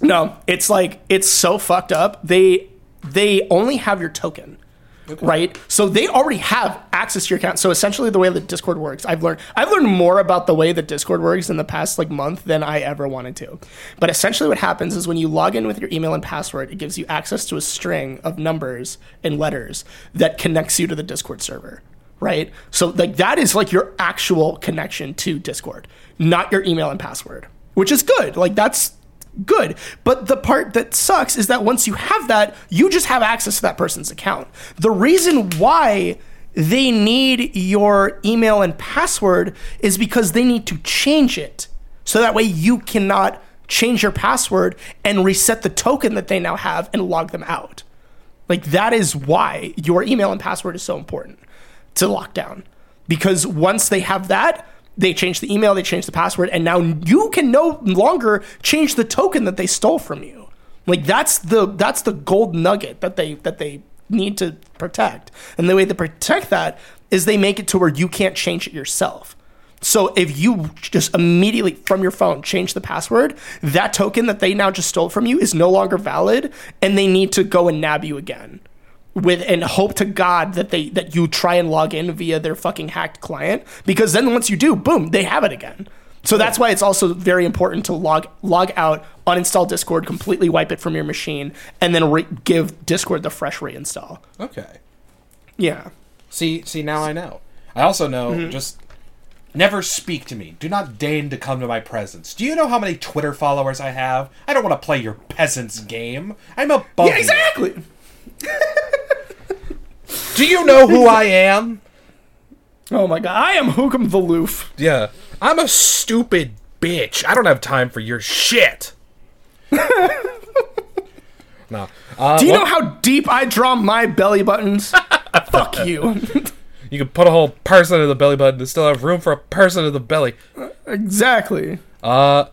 No, it's like it's so fucked up. They they only have your token. Right? So they already have access to your account. So essentially the way that Discord works, I've learned I've learned more about the way that Discord works in the past like month than I ever wanted to. But essentially what happens is when you log in with your email and password, it gives you access to a string of numbers and letters that connects you to the Discord server. Right? So like that is like your actual connection to Discord, not your email and password. Which is good. Like that's good. But the part that sucks is that once you have that, you just have access to that person's account. The reason why they need your email and password is because they need to change it. So that way you cannot change your password and reset the token that they now have and log them out. Like that is why your email and password is so important to lock down. Because once they have that, they change the email, they change the password, and now you can no longer change the token that they stole from you. Like that's the that's the gold nugget that they that they need to protect. And the way they protect that is they make it to where you can't change it yourself. So if you just immediately from your phone change the password, that token that they now just stole from you is no longer valid and they need to go and nab you again. With and hope to God that they that you try and log in via their fucking hacked client because then once you do, boom, they have it again. So that's why it's also very important to log log out, uninstall Discord, completely wipe it from your machine, and then re- give Discord the fresh reinstall. Okay. Yeah. See, see, now I know. I also know mm-hmm. just never speak to me. Do not deign to come to my presence. Do you know how many Twitter followers I have? I don't want to play your peasants game. I'm above. Yeah, you. Do you know who I am? Oh my god, I am Hookum the Loof. Yeah, I'm a stupid bitch. I don't have time for your shit. no. Uh, Do you well, know how deep I draw my belly buttons? Fuck you. you could put a whole person in the belly button to still have room for a person in the belly. exactly. Uh,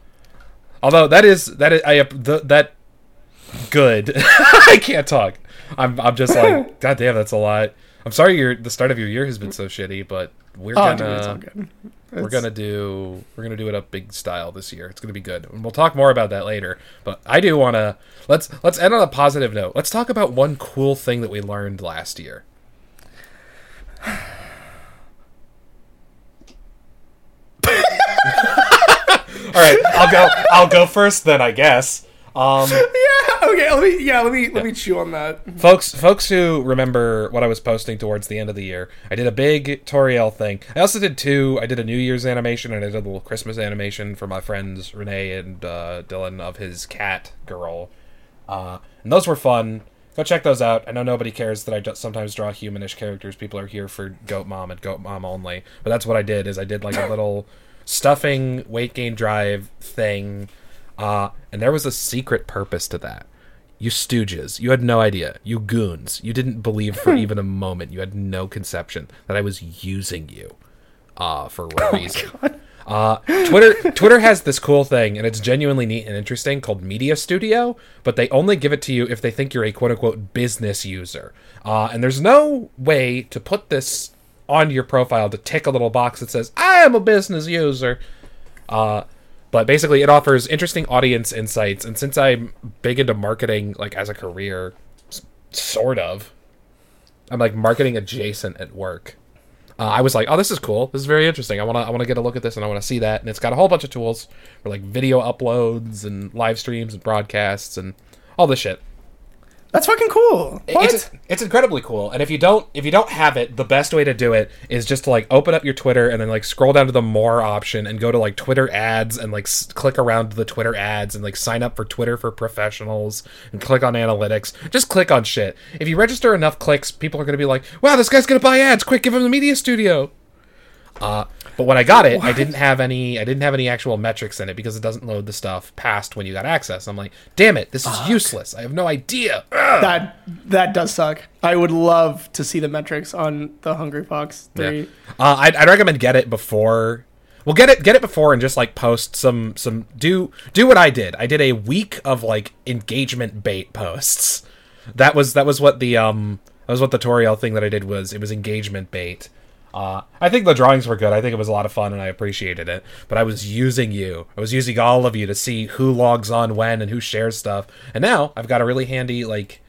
although that is that is I the, that good. I can't talk. I'm I'm just like God damn, that's a lot. I'm sorry your the start of your year has been so shitty, but we're Oh, gonna dude, it's all good. we're gonna do we're gonna do it up big style this year. It's gonna be good, and we'll talk more about that later. But I do want to let's let's end on a positive note. Let's talk about one cool thing that we learned last year. All right, I'll go. I'll go first then, I guess. Um, Yeah. Okay. Let me. Yeah. Let me. Let me chew on that. folks, folks who remember what I was posting towards the end of the year, I did a big Toriel thing. I also did two. I did a New Year's animation and I did a little Christmas animation for my friends Renee and uh, Dylan of his cat girl, uh, and those were fun. Go check those out. I know nobody cares that I sometimes draw humanish characters. People are here for Goat Mom and Goat Mom only. But that's what I did. Is I did like a little stuffing weight gain drive thing, uh, and there was a secret purpose to that. You stooges, you had no idea. You goons, you didn't believe for even a moment. You had no conception that I was using you uh, for a reason. Uh, Twitter Twitter has this cool thing, and it's genuinely neat and interesting called Media Studio, but they only give it to you if they think you're a quote unquote business user. Uh, and there's no way to put this on your profile to tick a little box that says I am a business user. Uh, but basically, it offers interesting audience insights, and since I'm big into marketing, like as a career, sort of, I'm like marketing adjacent at work. Uh, I was like, "Oh, this is cool. This is very interesting. I want to, I want to get a look at this, and I want to see that." And it's got a whole bunch of tools for like video uploads and live streams and broadcasts and all this shit. That's fucking cool. What? It's it's incredibly cool. And if you don't if you don't have it, the best way to do it is just to like open up your Twitter and then like scroll down to the more option and go to like Twitter ads and like s- click around the Twitter ads and like sign up for Twitter for professionals and click on analytics. Just click on shit. If you register enough clicks, people are going to be like, "Wow, this guy's going to buy ads. Quick, give him the media studio." Uh, but when I got it, I didn't have any. I didn't have any actual metrics in it because it doesn't load the stuff past when you got access. I'm like, damn it, this is useless. I have no idea. Ugh. that that does suck. I would love to see the metrics on the Hungry Fox three. Yeah. Uh, I'd, I'd recommend get it before. Well, get it get it before and just like post some some do do what I did. I did a week of like engagement bait posts. That was that was what the um that was what the Toriel thing that I did was. It was engagement bait. Uh, I think the drawings were good. I think it was a lot of fun and I appreciated it. But I was using you. I was using all of you to see who logs on when and who shares stuff. And now I've got a really handy like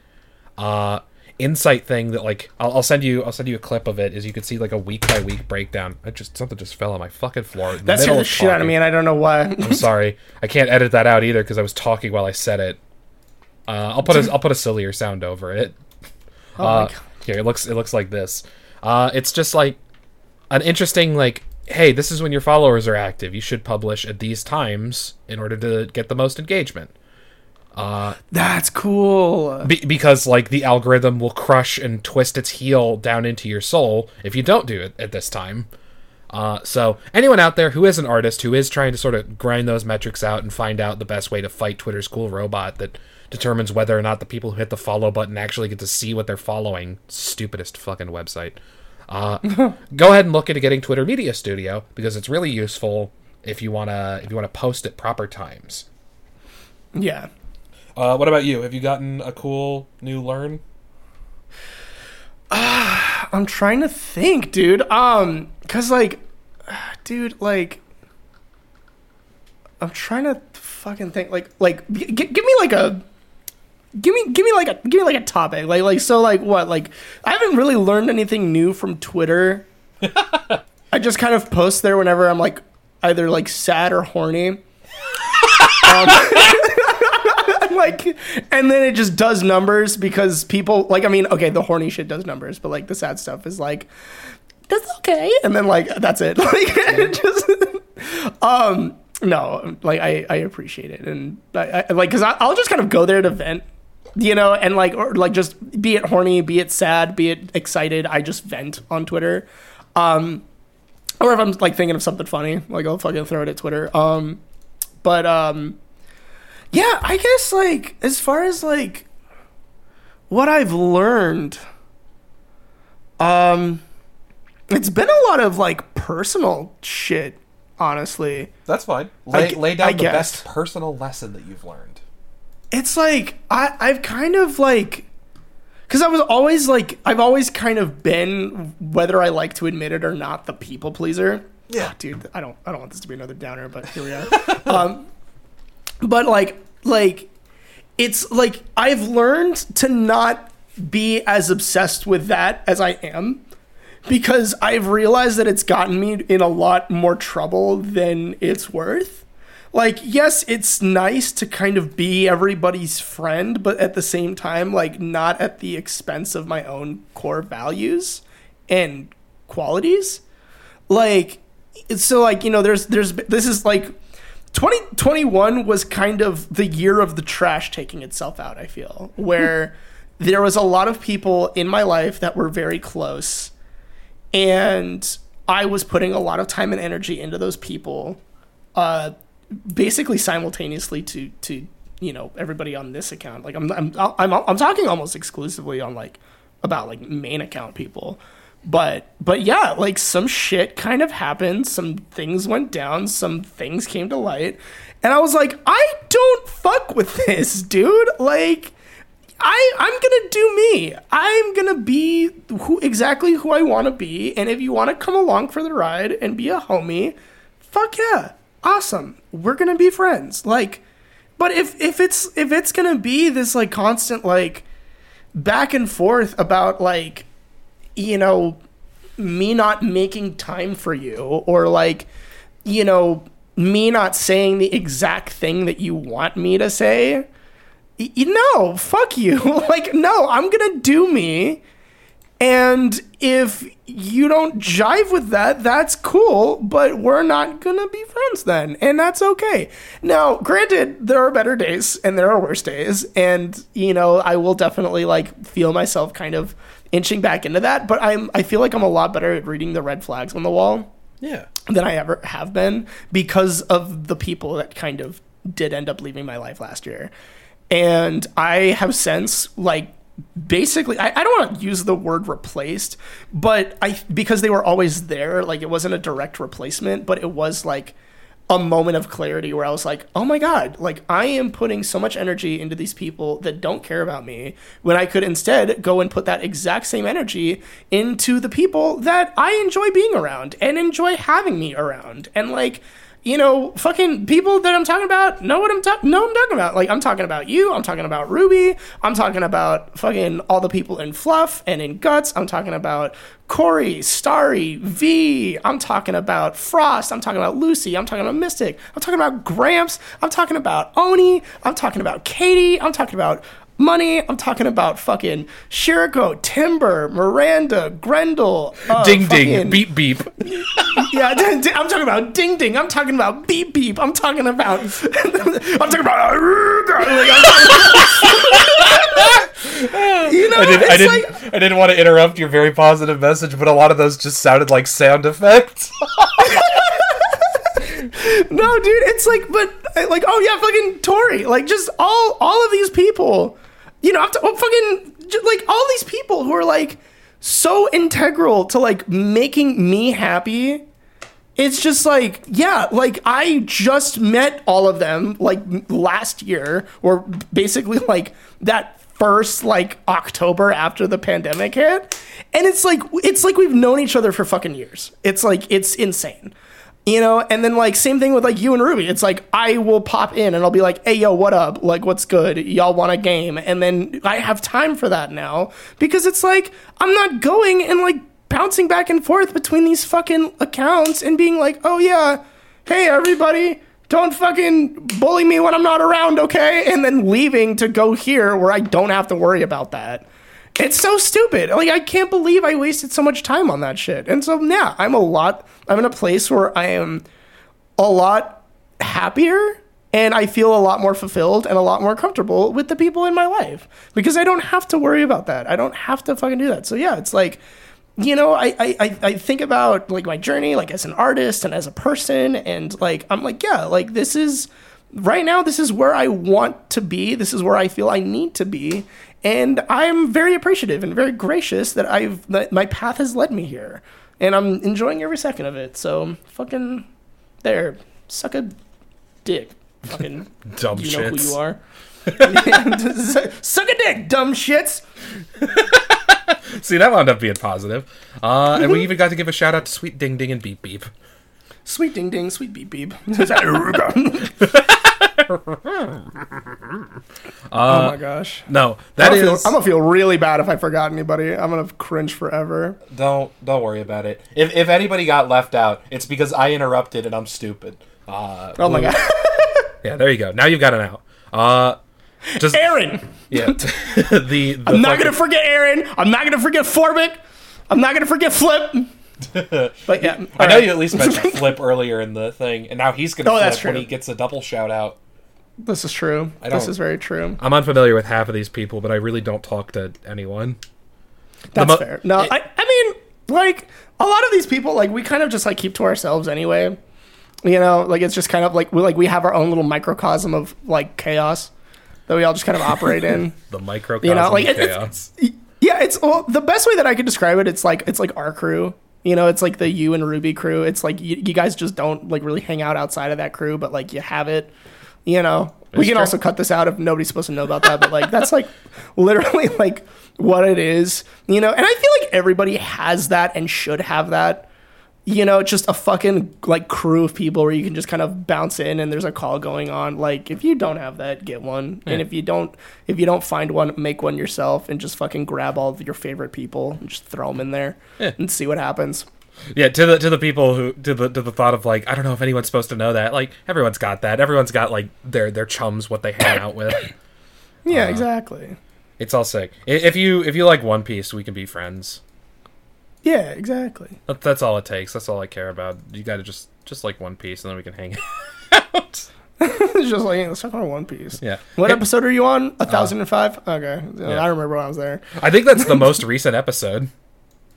uh insight thing that like I'll, I'll send you I'll send you a clip of it is you can see like a week by week breakdown. I just something just fell on my fucking floor. That scared the shit out of me, and I don't know why. I'm sorry. I can't edit that out either because I was talking while I said it. Uh, I'll put a I'll put a sillier sound over it. oh Uh, my god. here it looks it looks like this. Uh, it's just like an interesting like hey this is when your followers are active. You should publish at these times in order to get the most engagement. That's cool. Be- because like the algorithm will crush and twist its heel down into your soul if you don't do it at this time. Uh, so anyone out there who is an artist who is trying to sort of grind those metrics out and find out the best way to fight twitter's cool robot that determines whether or not the people who hit the follow button actually get to see what they're following stupidest fucking website uh, go ahead and look into getting twitter media studio because it's really useful if you want to if you want to post at proper times Yeah. uh, what about you have you gotten a cool new learn I'm trying to think, dude. Um, cause like, dude, like, I'm trying to fucking think. Like, like, g- g- give me like a, give me, give me like a, give me like a topic. Like, like, so like what? Like, I haven't really learned anything new from Twitter. I just kind of post there whenever I'm like either like sad or horny. um, like and then it just does numbers because people like i mean okay the horny shit does numbers but like the sad stuff is like that's okay and then like that's it like it just um no like i i appreciate it and i, I like because i'll just kind of go there to vent you know and like or like just be it horny be it sad be it excited i just vent on twitter um or if i'm like thinking of something funny like i'll fucking throw it at twitter um but um yeah, I guess like as far as like what I've learned, um, it's been a lot of like personal shit, honestly. That's fine. Lay, gu- lay down I the guess. best personal lesson that you've learned. It's like I I've kind of like because I was always like I've always kind of been whether I like to admit it or not the people pleaser. Yeah. Ah, dude, I don't I don't want this to be another downer, but here we are. um, but like like it's like I've learned to not be as obsessed with that as I am because I've realized that it's gotten me in a lot more trouble than it's worth. Like, yes, it's nice to kind of be everybody's friend, but at the same time, like, not at the expense of my own core values and qualities. Like, it's so like, you know, there's, there's, this is like, 2021 was kind of the year of the trash taking itself out, I feel, where there was a lot of people in my life that were very close and I was putting a lot of time and energy into those people, uh, basically simultaneously to to you know everybody on this account. Like I'm I'm I'm I'm talking almost exclusively on like about like main account people, but but yeah, like some shit kind of happened. Some things went down. Some things came to light, and I was like, I don't fuck with this, dude. Like. I I'm gonna do me. I'm gonna be who exactly who I want to be, and if you want to come along for the ride and be a homie, fuck yeah, awesome. We're gonna be friends. Like, but if if it's if it's gonna be this like constant like back and forth about like you know me not making time for you or like you know me not saying the exact thing that you want me to say you know fuck you like no i'm gonna do me and if you don't jive with that, that's cool, but we're not gonna be friends then. And that's okay. Now, granted, there are better days and there are worse days. And, you know, I will definitely like feel myself kind of inching back into that. But I'm I feel like I'm a lot better at reading the red flags on the wall Yeah. than I ever have been because of the people that kind of did end up leaving my life last year. And I have since like basically I, I don't want to use the word replaced, but I because they were always there, like it wasn't a direct replacement, but it was like a moment of clarity where I was like, oh my God, like I am putting so much energy into these people that don't care about me when I could instead go and put that exact same energy into the people that I enjoy being around and enjoy having me around. And like, you know, fucking people that I'm talking about know what I'm talking. Know I'm talking about. Like I'm talking about you. I'm talking about Ruby. I'm talking about fucking all the people in Fluff and in Guts. I'm talking about Corey, Starry, V. I'm talking about Frost. I'm talking about Lucy. I'm talking about Mystic. I'm talking about Gramps. I'm talking about Oni. I'm talking about Katie. I'm talking about Money, I'm talking about fucking Shiriko, Timber, Miranda, Grendel, uh, ding ding, fucking- beep beep. yeah, ding, ding. I'm talking about ding ding. I'm talking about beep beep. I'm talking about. I'm talking about. Like, I'm talking- you know, I didn't. it's I didn't. like I didn't want to interrupt your very positive message, but a lot of those just sounded like sound effects. no, dude. It's like, but like, oh yeah, fucking Tori. Like, just all all of these people. You know, I'm t- oh, fucking like all these people who are like so integral to like making me happy. It's just like, yeah, like I just met all of them like last year, or basically like that first like October after the pandemic hit. And it's like, it's like we've known each other for fucking years. It's like, it's insane. You know, and then like same thing with like you and Ruby. It's like I will pop in and I'll be like, "Hey, yo, what up? Like, what's good? Y'all want a game?" And then I have time for that now because it's like I'm not going and like bouncing back and forth between these fucking accounts and being like, "Oh yeah, hey everybody, don't fucking bully me when I'm not around, okay?" And then leaving to go here where I don't have to worry about that. It's so stupid. Like I can't believe I wasted so much time on that shit. And so yeah, I'm a lot I'm in a place where I am a lot happier and I feel a lot more fulfilled and a lot more comfortable with the people in my life because I don't have to worry about that. I don't have to fucking do that. So yeah, it's like you know, I, I, I- think about like my journey, like as an artist and as a person, and like I'm like, yeah, like this is right now, this is where I want to be. This is where I feel I need to be, and I'm very appreciative and very gracious that I've that my path has led me here, and I'm enjoying every second of it. So fucking there, suck a dick, fucking Dumb you know who you are. Suck a dick, dumb shits. See, that wound up being positive. Uh, and we even got to give a shout out to Sweet Ding Ding and Beep Beep. Sweet ding ding, sweet beep beep. Oh my gosh. No, I'm that gonna, feel. I'm gonna feel really bad if I forgot anybody. I'm gonna cringe forever. Don't don't worry about it. If if anybody got left out, it's because I interrupted and I'm stupid. Uh, Oh my god. yeah, there you go. Now you've got an out. Uh, just Aaron! yeah. the, the I'm not fucking- gonna forget Aaron. I'm not gonna forget Forbic. I'm not gonna forget Flip. But yeah. I know alright. you at least mentioned Flip earlier in the thing, and now he's gonna Oh, flip that's when he gets a double shout out. This is true. I This is very true. I'm unfamiliar with half of these people, but I really don't talk to anyone. That's mo- fair. No, I, I mean, like a lot of these people, like we kind of just like keep to ourselves anyway. You know, like it's just kind of like we like we have our own little microcosm of like chaos that we all just kind of operate in. The microcosm You know, like of it- chaos. it's, yeah, it's well, the best way that I could describe it. It's like it's like our crew. You know, it's like the you and Ruby crew. It's like you, you guys just don't like really hang out outside of that crew, but like you have it. You know, we can true. also cut this out if nobody's supposed to know about that. But like that's like literally like what it is. You know, and I feel like everybody has that and should have that. You know, just a fucking like crew of people where you can just kind of bounce in and there's a call going on. Like if you don't have that, get one. And if you don't if you don't find one, make one yourself and just fucking grab all of your favorite people and just throw them in there Yeah. and see what happens. Yeah, to the to the people who to the to the thought of like I don't know if anyone's supposed to know that. Like everyone's got that. Everyone's got like their their chums what they hang out with. Yeah, Uh, exactly. It's all sick. If you if you like One Piece, we can be friends. Yeah, exactly. That, that's all it takes. That's all I care about. You got to just just like One Piece, and then we can hang out. it's just like let's talk about One Piece. yeah. What Hey, episode are you on? A thousand and five. Okay, I remember when I was there. I think that's the most recent episode.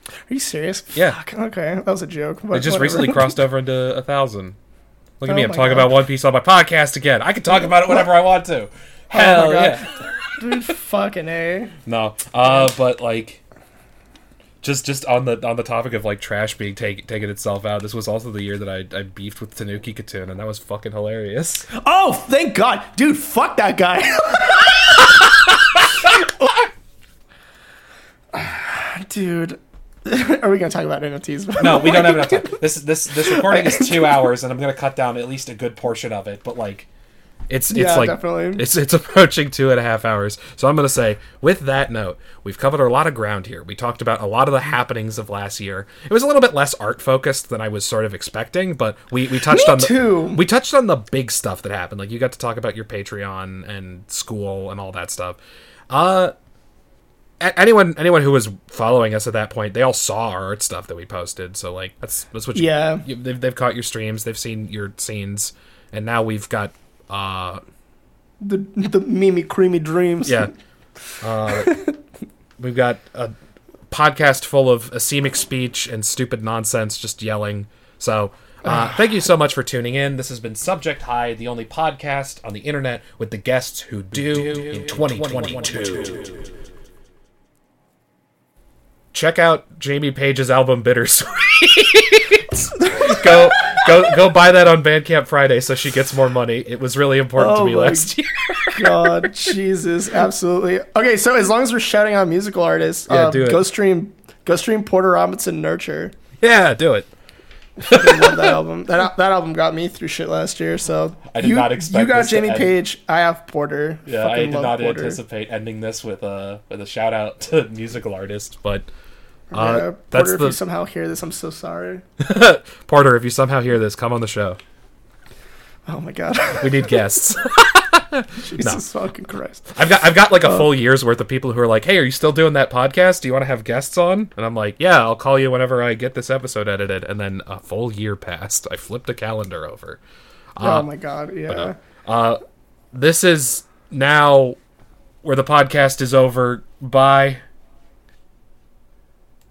Are you serious? Yeah. Fuck, okay, that was a joke. But It just whatever. recently crossed over into a thousand. Look at Oh me, I'm talking God. about One Piece on my podcast again. I can talk about it whenever I want to. Oh Hell God. yeah. Dude, fucking a. No, uh, but like, just just on the on the topic of like trash being take, taking itself out. This was also the year that I, I beefed with Tanuki Katoon, and that was fucking hilarious. Oh, thank God, dude. Fuck that guy. dude, are we gonna talk about NFTs? No, we don't have enough time. This this this recording is two hours, and I'm gonna cut down at least a good portion of it. But like, it's it's Yeah, like definitely. it's it's approaching two and a half hours. So I'm gonna say, with that note, we've covered a lot of ground here. We talked about a lot of the happenings of last year. It was a little bit less art focused than I was sort of expecting, but we we touched Me on the, too. we touched on the big stuff that happened. Like you got to talk about your Patreon and school and all that stuff. Uh anyone anyone who was following us at that point, they all saw our art stuff that we posted. So like that's that's what you, Yeah. you, they've they've caught your streams, they've seen your scenes, and now we've got uh the the Mimi creamy dreams. yeah uh we've got a podcast full of asemic speech and stupid nonsense just yelling. So uh, thank you so much for tuning in. This has been Subject Hi, the only podcast on the internet with the guests who do in 2022. Check out Jamie Paige's album Bittersweet. go go go buy that on Bandcamp Friday so she gets more money. It was really important to Oh me my last year. God, Jesus, absolutely. Okay, so as long as we're shouting out musical artists, Yeah, uh, do it. go stream, go stream Porter Robinson Nurture. yeah, do it. I love that album. That that album got me through shit last year. So I did you, not expect you got Jamie. Paige. I have Porter. Yeah, I did not Porter. anticipate ending this with a with a shout out to musical artist, but uh, Porter, if you somehow hear this, I'm so sorry. Porter. If you somehow hear this, come on the show. Oh my god, We need guests. Jesus fucking Christ. I've got I've got like a Oh. full year's worth of people who are like, "Hey, are you still doing that podcast? Do you want to have guests on?" And I'm like, "Yeah, I'll call you whenever I get this episode edited." And then a full year passed. I flipped a calendar over. oh my god, yeah. Uh, this is now where the podcast is over. Bye.